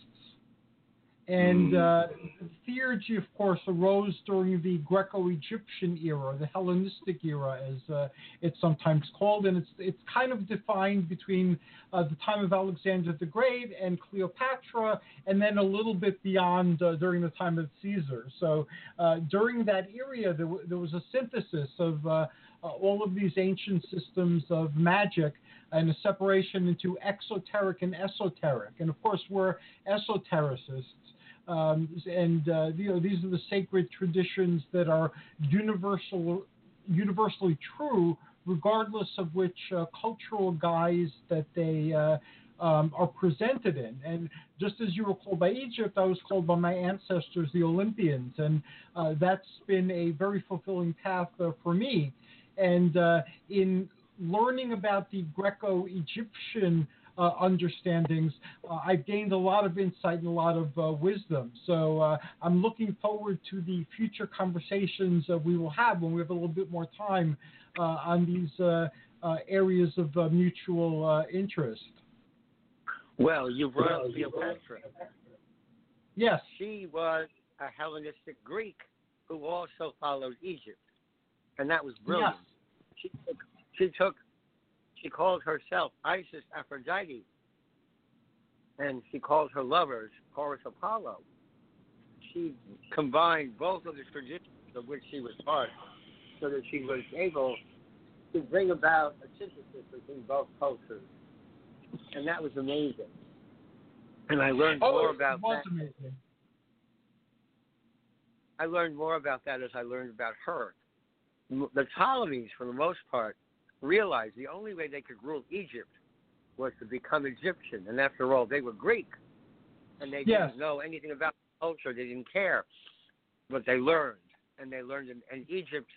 And uh, theurgy, of course, arose during the Greco-Egyptian era, the Hellenistic era, as uh, it's sometimes called, and it's it's kind of defined between uh, the time of Alexander the Great and Cleopatra, and then a little bit beyond uh, during the time of Caesar. So uh, during that era, there, w- there was a synthesis of uh, uh, all of these ancient systems of magic and a separation into exoteric and esoteric. And of course, we're esotericists. Um, and uh, you know these are the sacred traditions that are universal, universally true, regardless of which uh, cultural guise that they uh, um, are presented in. And just as you were called by Egypt, I was called by my ancestors, the Olympians, and uh, that's been a very fulfilling path uh, for me. And uh, in learning about the Greco-Egyptian uh, understandings, uh, I've gained a lot of insight and a lot of uh, wisdom. So uh, I'm looking forward to the future conversations uh, we will have when we have a little bit more time uh, on these uh, uh, areas of uh, mutual uh, interest. Well, you brought up Cleopatra. Yes. She was a Hellenistic Greek who also followed Egypt, and that was brilliant. She took, she took, she called herself Isis Aphrodite, and she called her lovers Horus Apollo. She combined both of the traditions of which she was part, so that she was able to bring about a synthesis between both cultures, and that was amazing. And I learned Oh, more about that. amazing. I learned more about that as I learned about her. The Ptolemies, for the most part, realized the only way they could rule Egypt was to become Egyptian. And after all, they were Greek. And they Yes. didn't know anything about culture. They didn't care. But they learned. And they learned. In, and Egypt,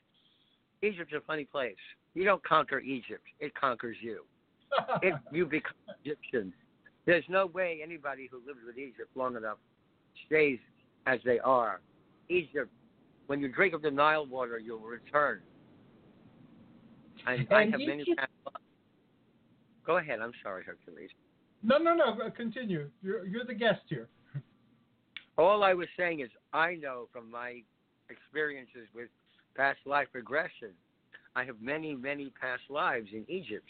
Egypt's a funny place. You don't conquer Egypt, it conquers you. It, you become Egyptian. There's no way anybody who lives with Egypt long enough stays as they are. Egypt, when you drink of the Nile water, you'll return. And, I have many lives. Go ahead. I'm sorry, Hercules. no, no, no. Continue. You're, you're the guest here. All I was saying is I know from my experiences with past life regression, I have many, many past lives in Egypt.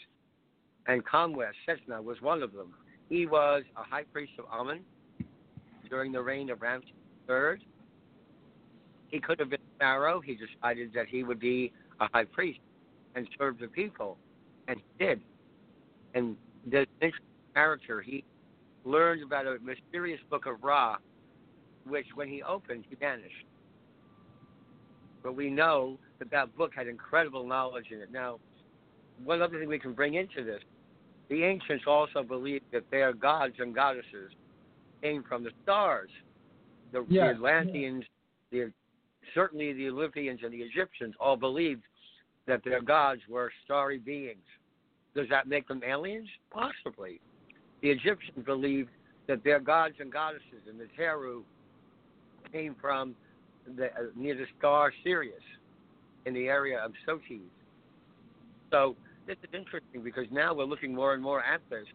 And Kamwes Setna was one of them. He was a high priest of Amun during the reign of Ramses III. He could have been Pharaoh. He decided that he would be a high priest and serve the people. And he did. And this character, he learned about a mysterious book of Ra, which when he opened, he vanished. But we know that that book had incredible knowledge in it. Now, one other thing we can bring into this, the ancients also believed that their gods and goddesses came from the stars. The, the Yes. Atlanteans, the, certainly the Olympians and the Egyptians all believed that their gods were starry beings. Does that make them aliens? Possibly. The Egyptians believed that their gods and goddesses in the Teru came from the, uh, near the star Sirius in the area of Sothis. So this is interesting because now we're looking more and more at this.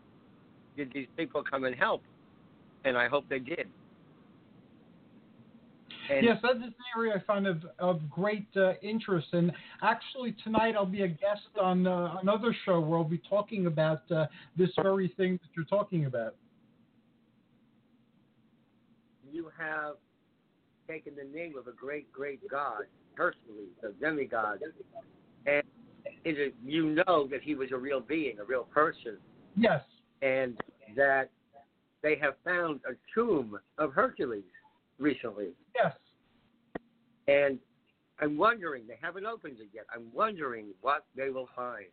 Did these people come and help? And I hope they did. And yes, that is an area I find of, of great uh, interest. And actually, tonight I'll be a guest on uh, another show where I'll be talking about uh, this very thing that you're talking about. you have taken the name of a great, great god, Hercules, the demigod, and it is, you know that he was a real being, a real person, Yes. and that they have found a tomb of Hercules recently. Yes. And I'm wondering, they haven't opened it yet. I'm wondering what they will find.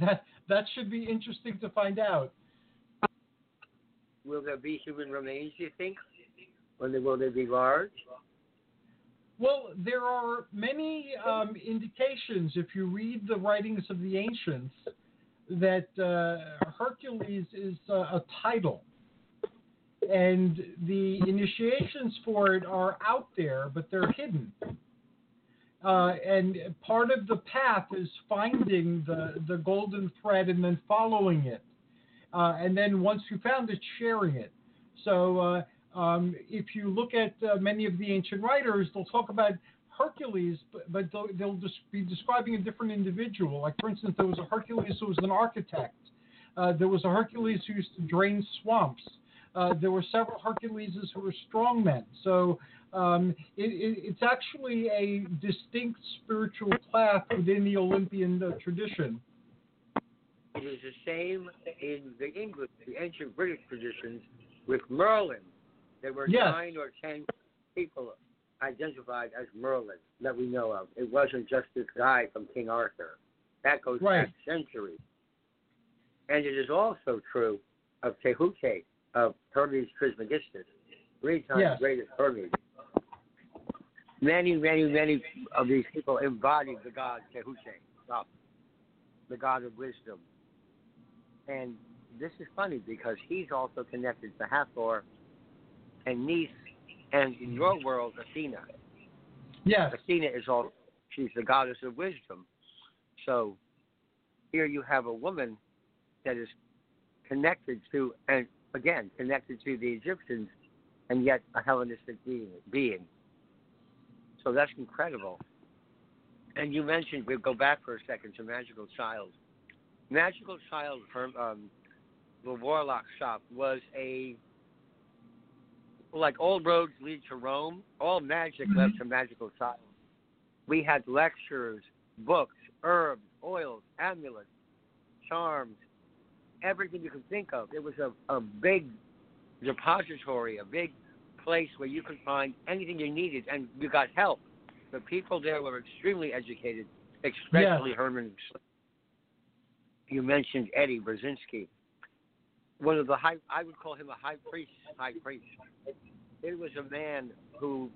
That that should be interesting to find out. Will there be human remains, do you think? Will they, will they be large? Well, there are many um, indications if you read the writings of the ancients that uh, Hercules is uh, a title, and the initiations for it are out there, but they're hidden. Uh, and part of the path is finding the, the golden thread and then following it. Uh, and then once you found it, sharing it. So uh, um, if you look at uh, many of the ancient writers, they'll talk about Hercules, but, but they'll, they'll just be describing a different individual. Like, for instance, there was a Hercules who was an architect. Uh, there was a Hercules who used to drain swamps. Uh, there were several Herculeses who were strongmen. So um, it, it, it's actually a distinct spiritual path within the Olympian uh, tradition. It is the same in the English, the ancient British traditions with Merlin. There were Yes. nine or ten people identified as Merlin that we know of. It wasn't just this guy from King Arthur. That goes Right. back centuries. And it is also true of Tehute, of Hermes Trismegistus, three times Yes. greatest Hermes. Many, many, many of these people embodied the god Tehute, uh, the god of wisdom. And this is funny because he's also connected to Hathor and Neith, and in your world, Athena. Yes. Athena is all she's the goddess of wisdom. So here you have a woman that is connected to and again connected to the Egyptians and yet a Hellenistic being being. So that's incredible. And you mentioned we'll go back for a second to Magical Child. Magical Child from um, the Warlock shop was a like all roads lead to Rome. All magic led to Magical Child. We had lectures, books, herbs, oils, amulets, charms, everything you could think of. It was a, a big depository, a big place where you could find anything you needed, and you got help. The people there were extremely educated, especially Herman. You mentioned Eddie Buczynski, one of the high. I would call him a high priest. High priest. It was a man who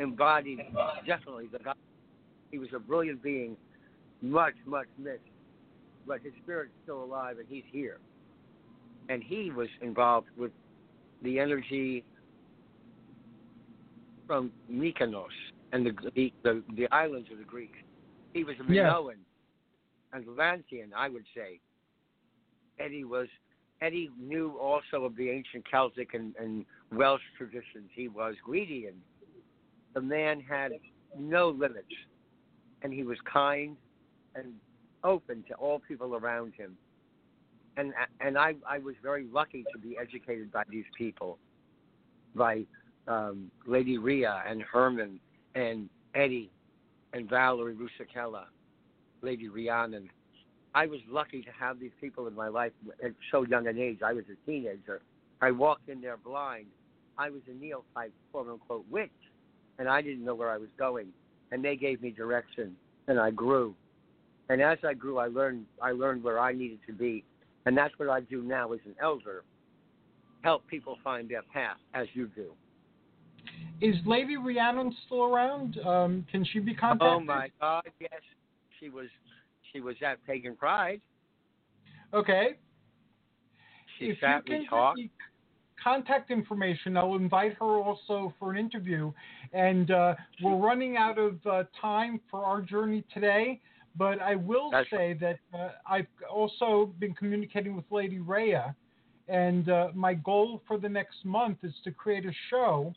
embodied definitely the God. He was a brilliant being, much much missed, but his spirit's still alive and he's here. And he was involved with the energy from Mykonos and the the, the, the islands of the Greeks. He was a. Minoan and Atlantean, I would say. Eddie was Eddie knew also of the ancient Celtic and, and Welsh traditions. He was Gardnerian. The man had no limits, and he was kind and open to all people around him. And and I I was very lucky to be educated by these people, by um, Lady Rhea and Herman and Eddie and Valerie Rusacella, Lady Rhiannon. I was lucky to have these people in my life at so young an age. I was a teenager. I walked in there blind. I was a neophyte, quote unquote, witch, and I didn't know where I was going. And they gave me direction, and I grew. And as I grew, I learned I learned where I needed to be, and that's what I do now as an elder. Help people find their path, as you do. Is Lady Rhiannon still around? Um, can she be contacted? Oh my God, yes, she was. She was at Pagan Pride. Okay. She if sat, you can talked. give me contact information, I'll invite her also for an interview. And uh, we're running out of uh, time for our journey today, but I will That's- say that uh, I've also been communicating with Lady Rhea, and uh, my goal for the next month is to create a show.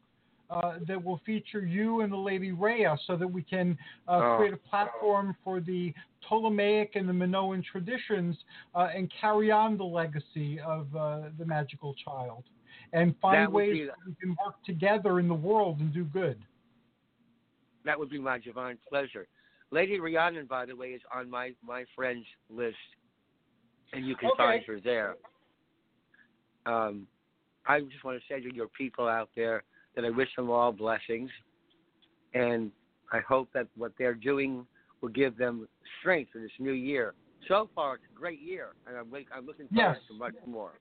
Uh, that will feature you and the Lady Rhea so that we can uh, Oh. create a platform for the Ptolemaic and the Minoan traditions uh, and carry on the legacy of uh, the magical child and find ways that we can work together in the world and do good. That would be my divine pleasure. Lady Rhiannon, by the way, is on my my friends list, and you can Okay. find her there. Um, I just want to say to your people out there that I wish them all blessings, and I hope that what they're doing will give them strength for this new year. So far, it's a great year, and I'm, I'm looking forward Yes. to much more.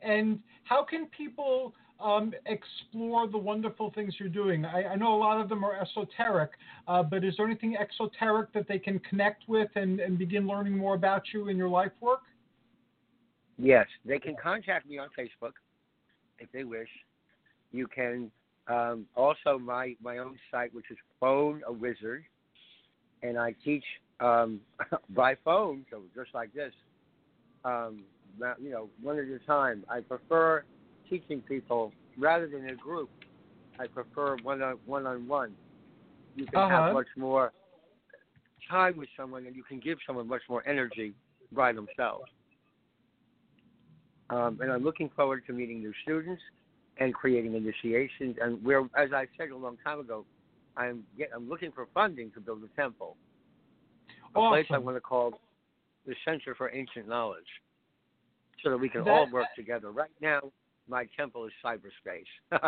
And how can people um, explore the wonderful things you're doing? I, I know a lot of them are esoteric, uh, but is there anything exoteric that they can connect with and, and begin learning more about you and your life work? Yes, they can contact me on Facebook if they wish. You can um, also my my own site, which is Phone a Wizard, and I teach um, by phone, so just like this. Um, you know, one at a time. I prefer teaching people rather than a group. I prefer one on one on one. You can Uh-huh. have much more time with someone, and you can give someone much more energy by themselves. Um, and I'm looking forward to meeting new students and creating initiations. And where, as I said a long time ago, I'm get, I'm looking for funding to build a temple, a place I Awesome. want to call the Center for Ancient Knowledge, so that we can That- all work together. Right now, my temple is cyberspace.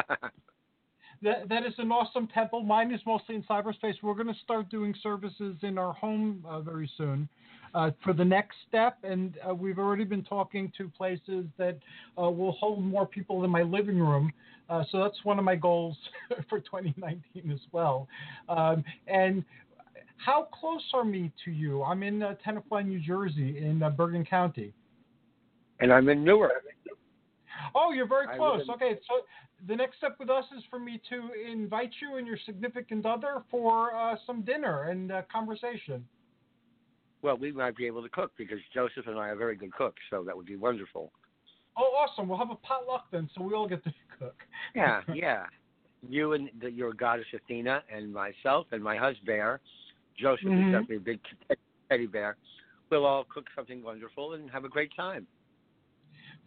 That, that is an awesome temple. Mine is mostly in cyberspace. We're going to start doing services in our home uh, very soon uh, for the next step. And uh, we've already been talking to places that uh, will hold more people than my living room. Uh, so that's one of my goals for 2019 as well. Um, and how close are me to you? I'm in uh, Tenafly, New Jersey, in uh, Bergen County. and I'm in Newark. Oh, you're very close. Okay, so the next step with us is for me to invite you and your significant other for uh, some dinner and uh, conversation. Well, we might be able to cook because Joseph and I are very good cooks, so that would be wonderful. Oh, awesome! We'll have a potluck then, so we all get to cook. Yeah, yeah. You and the, your goddess Athena and myself and my husband Bear, Joseph Mhm. is definitely a big teddy bear. We'll all cook something wonderful and have a great time.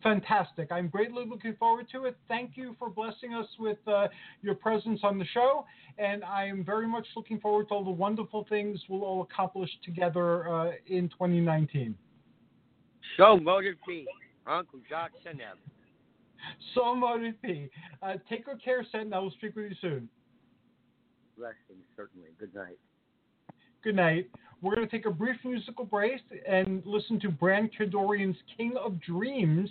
Fantastic! I'm greatly looking forward to it. Thank you for blessing us with uh, your presence on the show, and I am very much looking forward to all the wonderful things we'll all accomplish together uh, in 2019. So motive be, Ankh Udja Seneb. So motive be. Uh, take good care, Seth, and I will speak with you soon. Blessings, certainly. Good night. Good night. We're going to take a brief musical break and listen to Bran Kedorian's King of Dreams,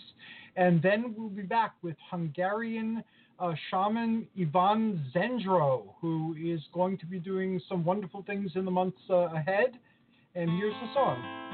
and then we'll be back with Hungarian uh, shaman Ivan Zendro, who is going to be doing some wonderful things in the months uh, ahead. And here's the song.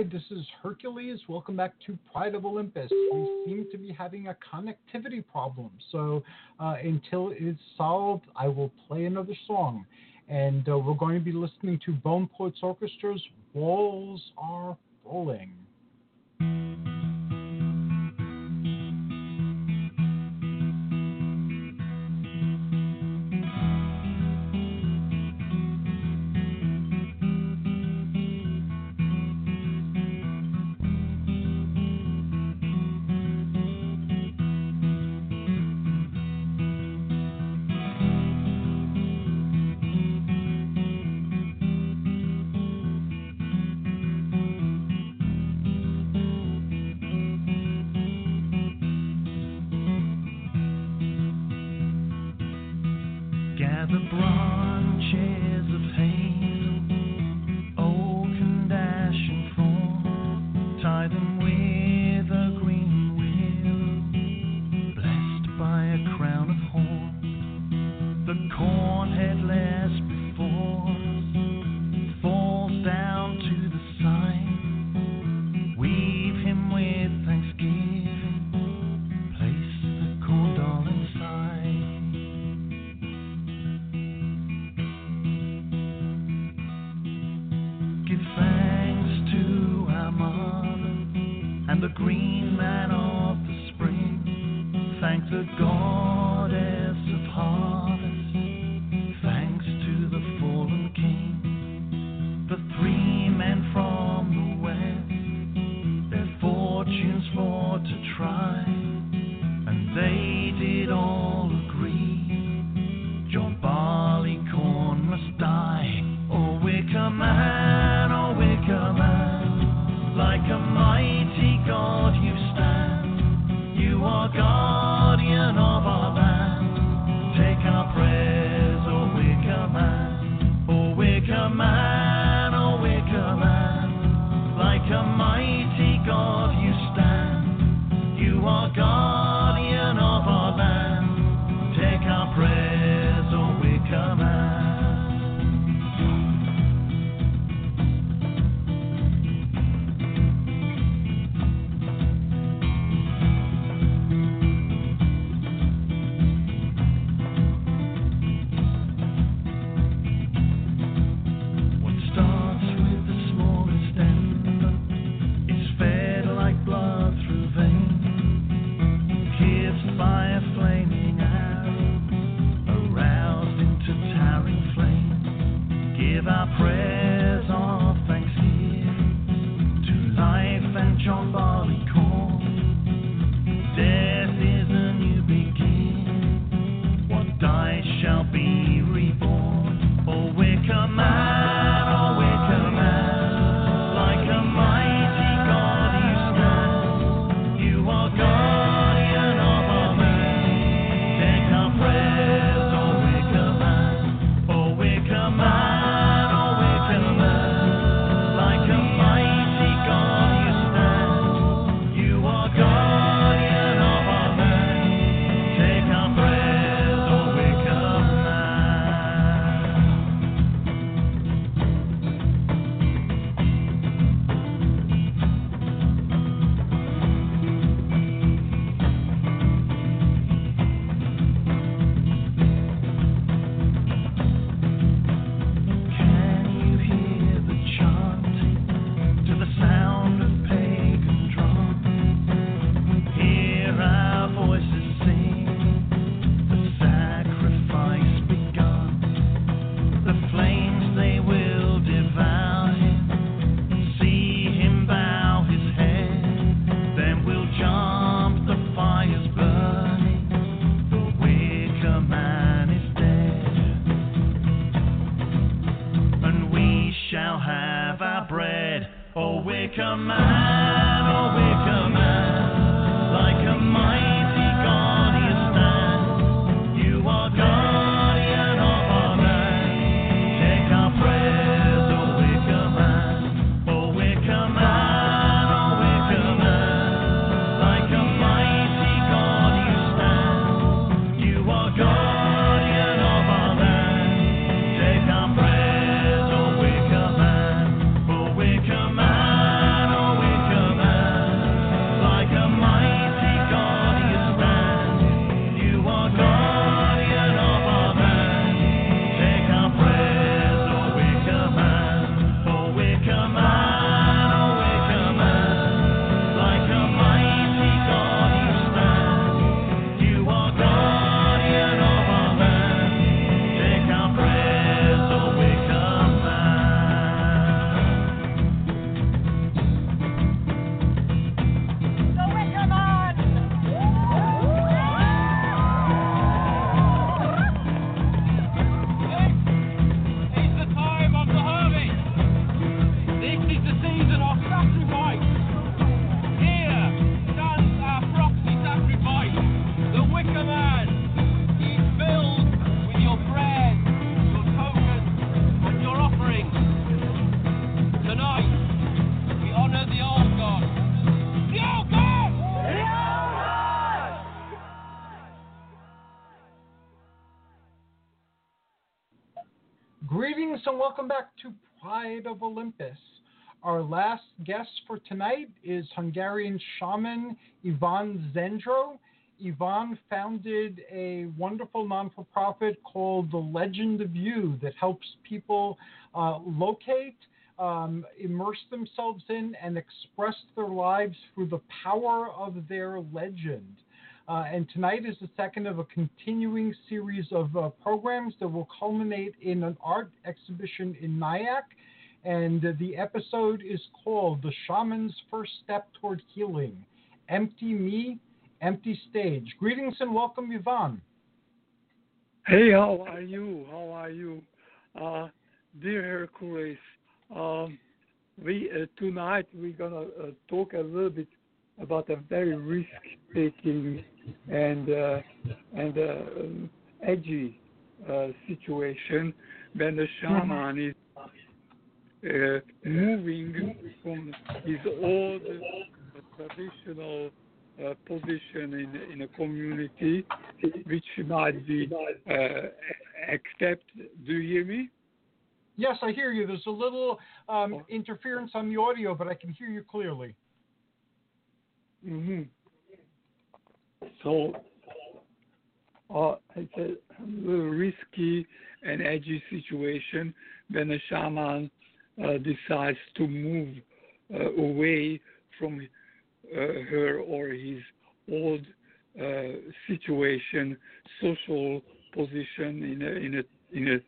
Hi, this is Hercules. Welcome back to Pride of Olympus. We seem to be having a connectivity problem, so uh, until it's solved, I will play another song. And uh, we're going to be listening to Bone Poets Orchestra's Walls Are falling. Of Olympus. Our last guest for tonight is Hungarian shaman Ivan Zendro. Ivan founded a wonderful non for profit called The Legend of You that helps people uh, locate, um, immerse themselves in, and express their lives through the power of their legend. Uh, and tonight is the second of a continuing series of uh, programs that will culminate in an art exhibition in Nyack. And the episode is called The Shaman's First Step Toward Healing Empty Me, Empty Stage. Greetings and welcome, Ivan. Hey, how are you? How are you? Uh, dear Hercules, um, we uh, tonight we're gonna uh, talk a little bit about a very risk-taking and uh, and uh, edgy uh, situation when the shaman is uh, moving from his old traditional uh, position in in a community, which might be uh, accept. Do you hear me? Yes, I hear you. There's a little um, interference on the audio, but I can hear you clearly. hmm So uh, it's a little risky and edgy situation when a shaman decides to move uh, away from uh, her or his old uh, situation, social position in a in a in a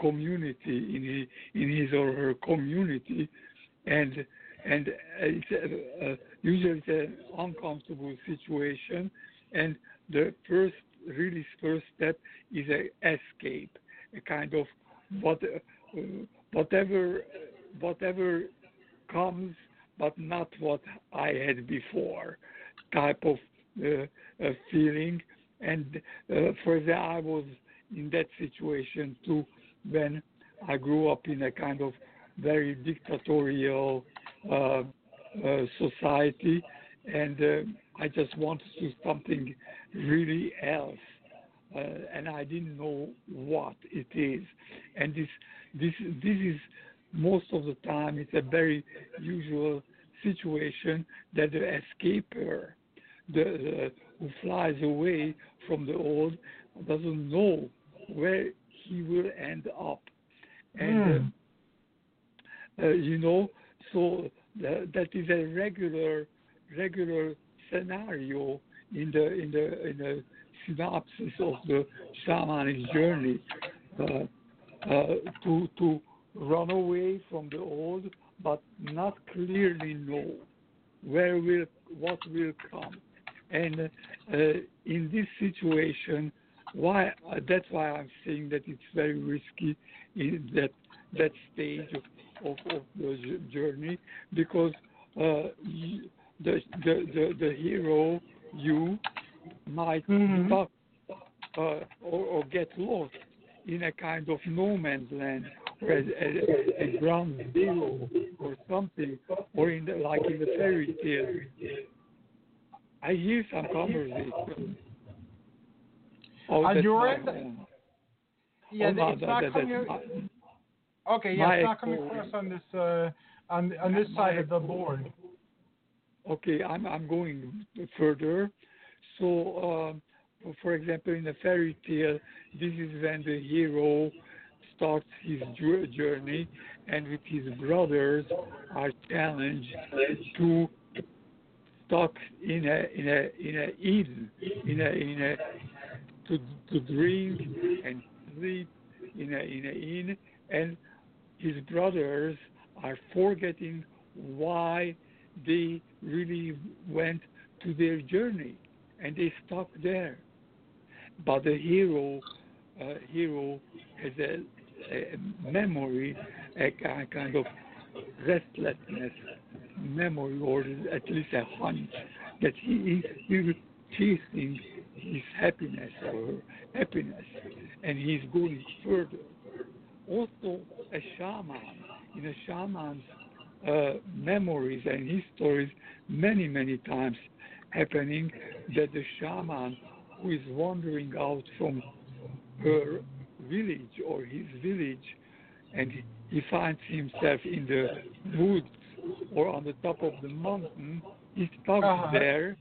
community in a, in his or her community, and and it's uh, usually it's an uncomfortable situation, and the first really first step is a escape, a kind of what uh, whatever whatever comes, but not what I had before, type of uh, feeling. And uh, for that, I was in that situation too when I grew up in a kind of very dictatorial uh, uh, society, and uh, I just wanted to do something really else, uh, and I didn't know what it is. And this this this is most of the time it's a very usual situation that the escaper, the, the who flies away from the old, doesn't know where he will end up, and uh, uh, you know, so that, that is a regular regular scenario in the in the in the synopsis of the shamanic journey. Uh, uh, to to run away from the old, but not clearly know where will what will come, and uh, in this situation, why uh, that's why I'm saying that it's very risky in that that stage of of, of the journey because uh, the, the the the hero you might Mhm. stuck uh, or, or get lost in a kind of no man's land or a, a, a ground zero or something or in the, like in the fairy tale. I hear some conversation. Oh, On that's your my end? phone. Yeah, Oh, it's that- not that- coming. my- Okay, yeah, it's not coming echo- across on this uh, on on this My side of the board. Okay, I'm I'm going further. So, um, for example, in a fairy tale, this is when the hero starts his journey, and with his brothers are challenged to stuck in a in a in a inn in a in a to to drink and sleep in a in a inn, and his brothers are forgetting why they really went to their journey and they stuck there. But the hero, uh, hero has a memory, a ki- kind of restlessness memory, or at least a hunch that he is chasing his happiness or happiness, and he's going further. Also, a shaman, in a shaman's uh, memories and histories, many, many times happening that the shaman who is wandering out from her village or his village and he, he finds himself in the woods or on the top of the mountain. He's stuck Uh-huh. there,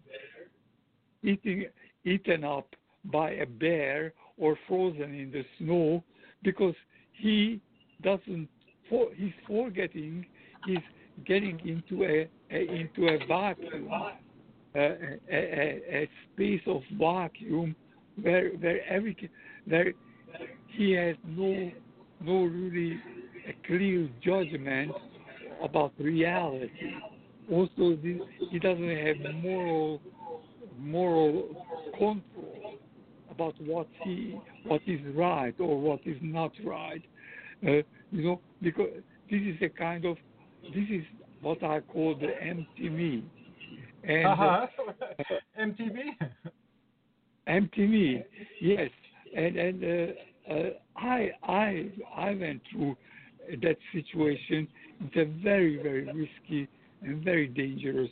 eating eaten up by a bear or frozen in the snow because he doesn't for, he's forgetting he's getting into a, a into a vacuum a, a, a, a space of vacuum where where every where he has no no really a clear judgment about reality. Also, this, he doesn't have moral moral control about what he what is right or what is not right. Uh, you know, because this is a kind of this is what I call the empty me. And uh, uh-huh. MTV. empty me, yes. And and uh, uh, I I I went through that situation. It's a very very risky and very dangerous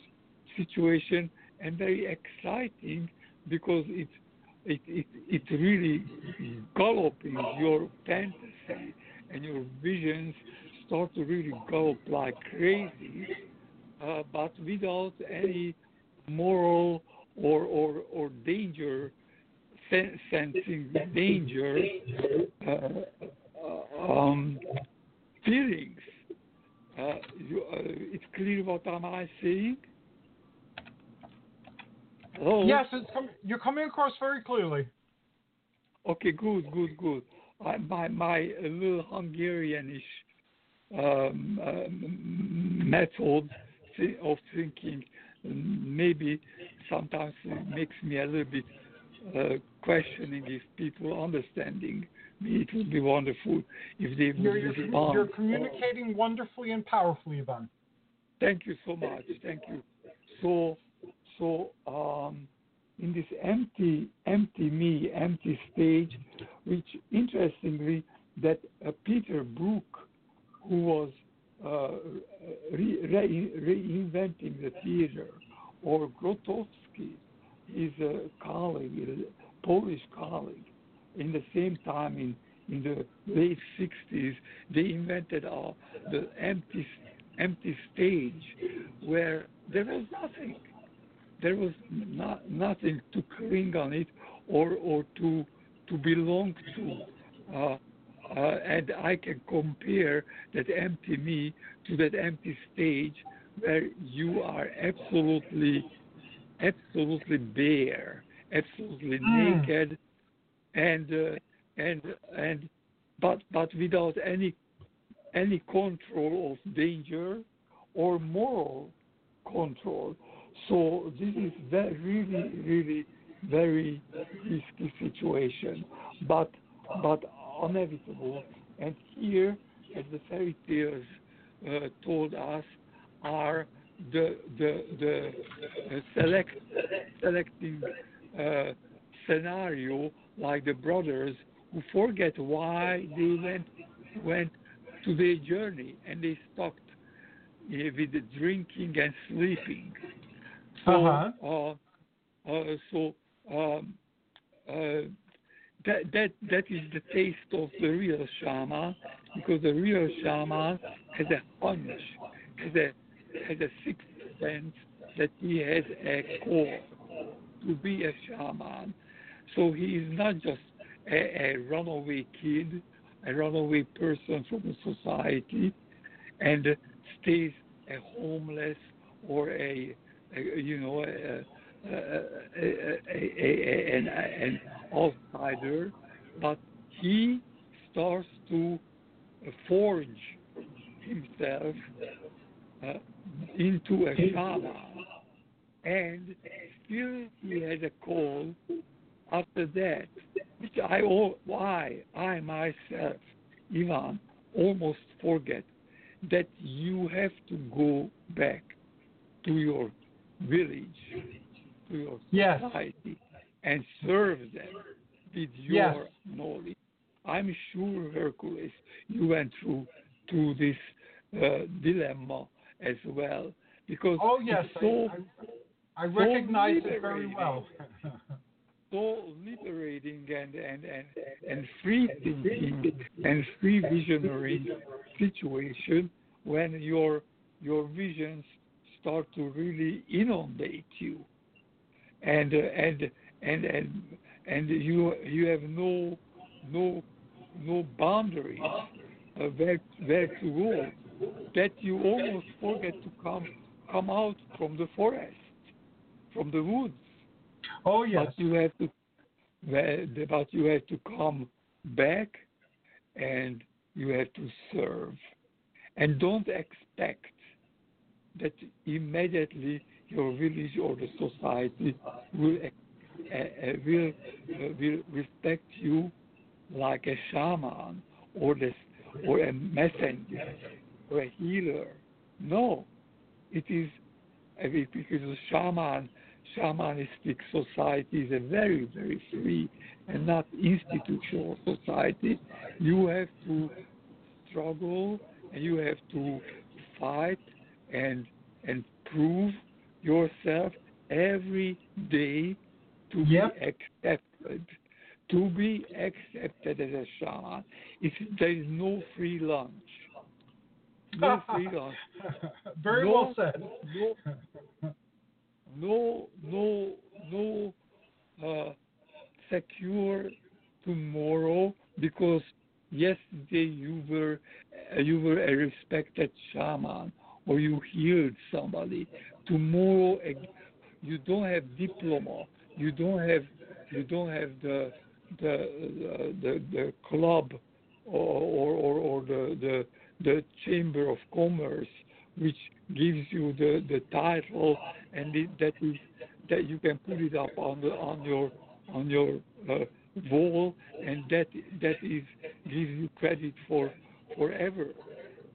situation and very exciting because it it it, it really gallops your fantasy and your visions start to really gallop like crazy, uh, but without any moral or or or danger sensing danger uh, uh, um, feelings. Uh, you, uh, it's clear what am I saying? Hello? Yes, it's com- you're coming across very clearly. Okay, good, good, good. I, my my little Hungarianish um, um, method thi- of thinking maybe sometimes it makes me a little bit uh, questioning if people understanding me. It would be wonderful if they would You're, respond. you're communicating wonderfully and powerfully, Ivan. Thank you so much. Thank you. So, so um, in this empty, empty me, empty stage, which interestingly, that uh, Peter Brook, who was uh, re- re- reinventing the theater, or Grotowski, his uh, colleague, a Polish colleague, in the same time in in the late 60s, they invented uh, the empty empty stage where there was nothing. There was not, nothing to cling on it or or to to belong to. Uh, uh, and I can compare that empty me to that empty stage where you are absolutely, absolutely bare, absolutely Mm. naked, and uh, and and but but without any any control of danger or moral control. So this is very, really, really very risky situation, but but inevitable. And here, as the fairy tales uh, told us, are the the the select selecting uh, scenario like the brothers who forget why they went went to their journey and they stopped uh, with the drinking and sleeping. So, Uh-huh. uh, uh, so um, uh, that that that is the taste of the real shaman because the real shaman has a hunch, has a has a sixth sense that he has a core to be a shaman. So he is not just a, a runaway kid, a runaway person from society, and stays a homeless or a, a you know a, a, an, an outsider, but he starts to forge himself uh, into a shaman, and still he has a call after that, which I all why I myself, Ivan, almost forget that you have to go back to your village, to your Yes. society, and serve them with your Yes. knowledge. I'm sure, Hercules, you went through through this uh, dilemma as well, because Oh yes, so I, I, I recognize it very well. so liberating and and and, and free thinking and free visionary situation when your your visions start to really inundate you. And uh, and and and and you you have no no no boundaries uh, where where to go that you almost forget to come come out from the forest from the woods. Oh yes. but you have to but you have to come back and you have to serve. And don't expect that immediately your village or the society will uh, uh, will uh, will respect you like a shaman or the or a messenger or a healer. No, it is because a shaman shamanistic society is a very very free and not institutional society. You have to struggle and you have to fight and and prove yourself every day to Yep. be accepted. To be accepted as a shaman. If there is no free lunch. No free lunch. Very No, well said. No no no no uh, secure tomorrow because yesterday you were uh, you were a respected shaman or you healed somebody. Tomorrow uh, you don't have diploma. You don't have you don't have the the the, the club or or, or, or the, the the chamber of commerce which gives you the, the title and it, that is that you can put it up on the on your on your uh, wall and that that is gives you credit for forever.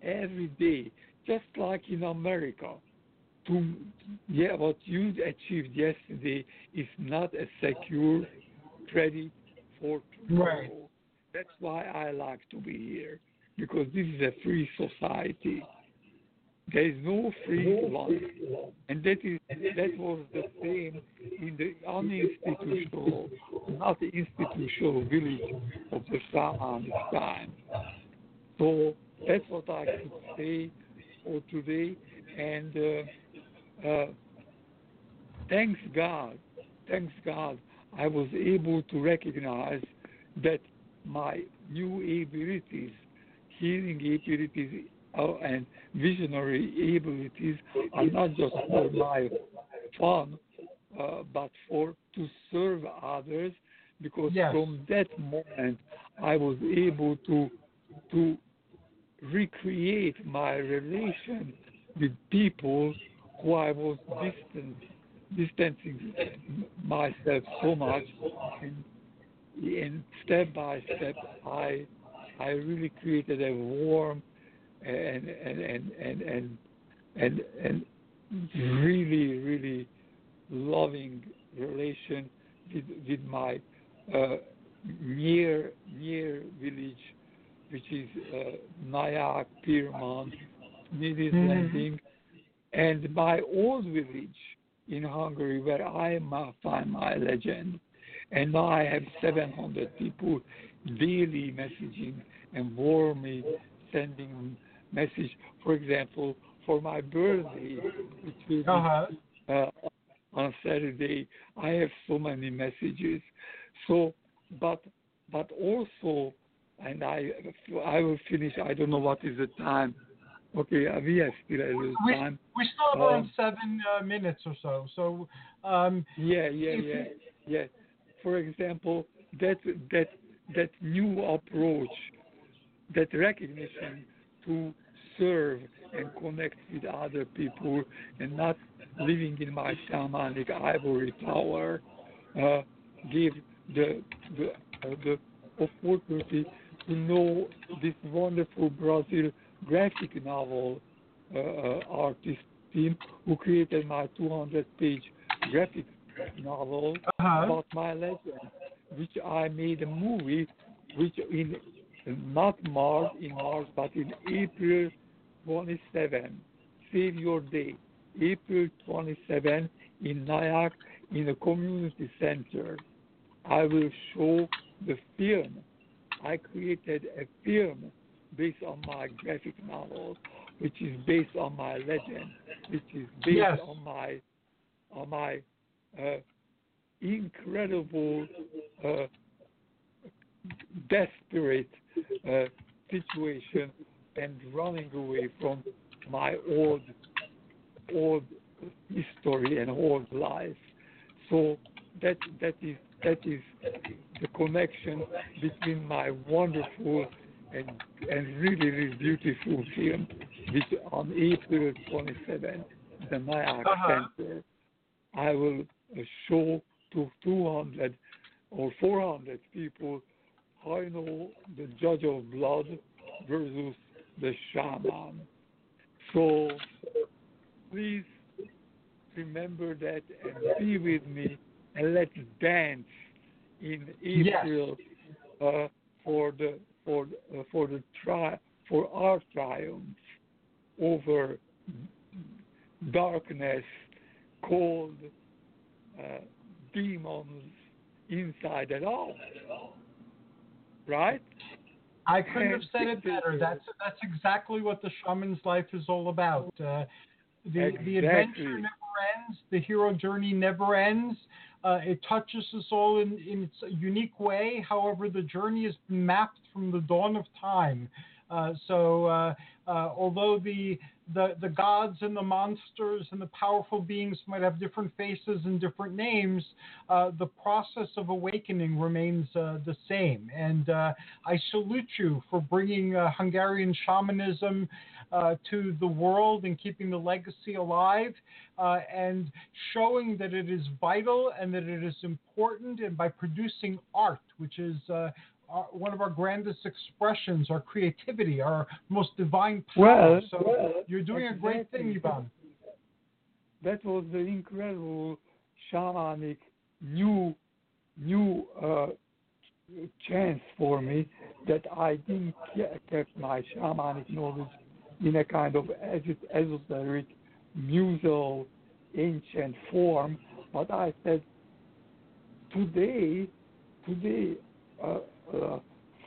Every day just like in America to yeah what you achieved yesterday is not a secure credit for tomorrow. Right. that's why I like to be here because this is a free society there is no free lunch and that is that was the same in the uninstitutional, not the institutional village of the Shamanic time. So that's what I could say for today. And uh, uh, thanks God, thanks God, I was able to recognize that my new abilities, healing abilities, and visionary abilities are not just for my fun, uh, but for to serve others. Because Yes. from that moment, I was able to to recreate my relation with people who I was distant, distancing myself so much, and, and step by step, I I really created a warm and and and and and and, and really really loving relation with with my uh, near near village, which is uh, Nyack, Piermont, Snedens Mhm. Landing, and my old village in Hungary where I find my legend. And now I have 700 people daily messaging and warmly sending message. For example, for my birthday, which will be Uh-huh. uh, on Saturday. I have so many messages. So, but but also, and I I will finish. I don't know what is the time. Okay, uh, we have still a little We, time. we still have Um, seven uh, minutes or so. So, um, Yeah, yeah, yeah, yeah. For example, that that that new approach, that recognition to serve and connect with other people and not living in my shamanic ivory tower, uh, gave the the uh, the opportunity to know this wonderful Brazil graphic novel uh, uh, artist team who created my 200-page graphic novel Uh-huh. about my legend, which I made a movie, which in not March in March, but in April 27. Save your day, April 27 in Nyack in a community center. I will show the film. I created a film based on my graphic novel, which is based on my legend, which is based Yes. on my on my uh, incredible, uh, desperate uh, situation and running away from my old old history and old life. So that that is that is the connection between my wonderful and and really really beautiful film, which on April 27, the Nyack Uh-huh. Center, I will show to 200 or 400 people know the Judge of Blood versus the Shaman. So please remember that and be with me and let's dance in April uh, for the for uh, for the tri- for our triumph over darkness, cold, uh, demons inside it all. Right? I couldn't have said it better. That's that's exactly what the shaman's life is all about. Uh, the the adventure never ends. The hero journey never ends. Uh, it touches us all in, in its unique way. However, the journey is mapped from the dawn of time. Uh, so, uh, uh, although the, the the gods and the monsters and the powerful beings might have different faces and different names, uh, the process of awakening remains uh, the same. And uh, I salute you for bringing uh, Hungarian shamanism uh, to the world and keeping the legacy alive uh, and showing that it is vital and that it is important. And by producing art, which is our, one of our grandest expressions, our creativity, our most divine power. Well, so well, you're doing a great thing. Ivan. that was the incredible shamanic new new uh, chance for me that I didn't ke- kept my shamanic knowledge in a kind of esoteric, musical, ancient form, but I said today, today, uh, uh,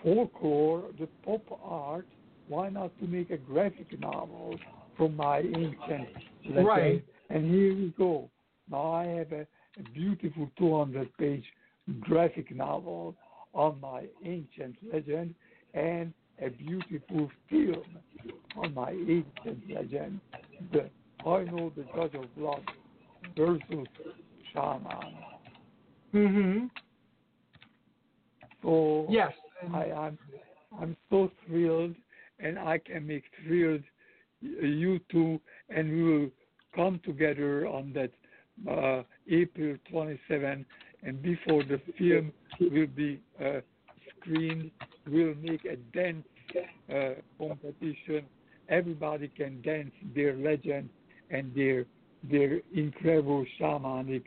folklore, the pop art, why not to make a graphic novel from my ancient legend? Right. And here we go. Now I have a, a beautiful 200 page graphic novel on my ancient legend and a beautiful film on my ancient legend. The I know the Judge of Blood versus Shaman. Mm-hmm. So Yes. I, I'm I'm so thrilled, and I can make thrilled you two, and we will come together on that uh, April 27, and before the film will be uh, screened, we'll make a dance uh, competition. Everybody can dance their legend and their their incredible shamanic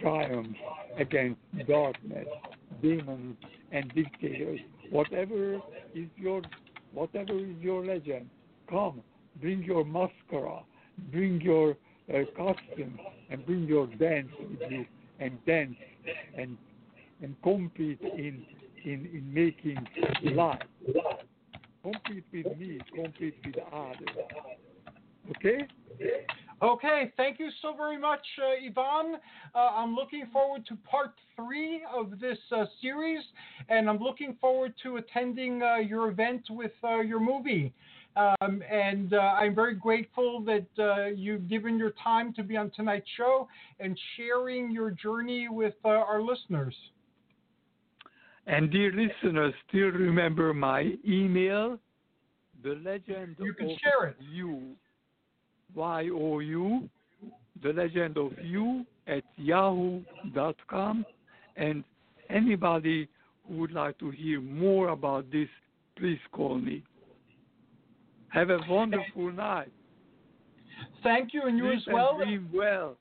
triumph against darkness, demons, and dictators. Whatever is your whatever is your legend, come, bring your mascara, bring your uh, costume, and bring your dance with you, and dance and and compete in in in making life. Compete with me, compete with others. Okay? Okay, thank you so very much, uh, Ivan. Uh, I'm looking forward to part three of this uh, series, and I'm looking forward to attending uh, your event with uh, your movie. Um, and uh, I'm very grateful that uh, you've given your time to be on tonight's show and sharing your journey with uh, our listeners. And dear listeners, still remember my email, the legend You can of share it. you, Y O U, the legend of you at yahoo.com. And anybody who would like to hear more about this, please call me. Have a wonderful night. Thank you, and you Sleep as well. And dream well.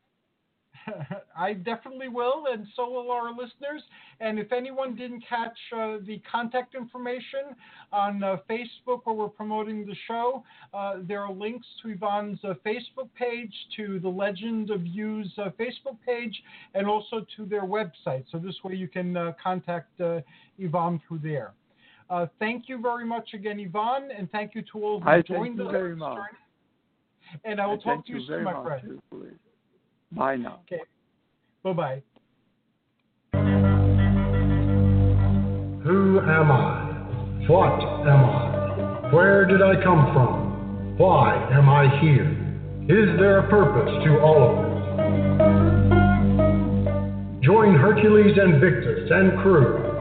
I definitely will, and so will our listeners. And if anyone didn't catch uh, the contact information on uh, Facebook where we're promoting the show, uh, there are links to Ivan's uh, Facebook page, to the Legend of You's uh, Facebook page, and also to their website. So this way you can uh, contact Ivan through there. thank you very much again, Ivan, and thank you to all who I joined us. very much. And I will I talk to you, you soon, my friend. Bye now. Okay. Bye bye. Who am I? What am I? Where did I come from? Why am I here? Is there a purpose to all of this? Join Hercules Invictus and crew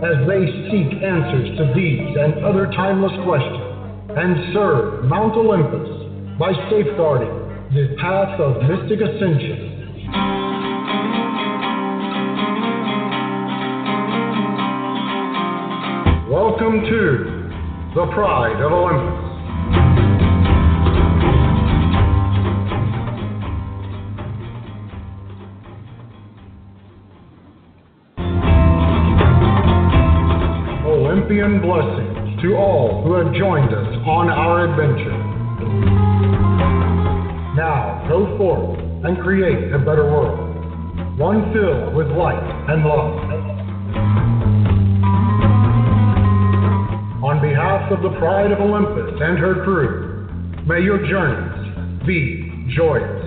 as they seek answers to these and other timeless questions and serve Mount Olympus by safeguarding the path of mythic ascension. Welcome to the Pride of Olympus. Olympian blessings to all who have joined us on our adventure. Now go forth and create a better world, one filled with light and love. Of the Pride of Olympus and her crew, may your journeys be joyous.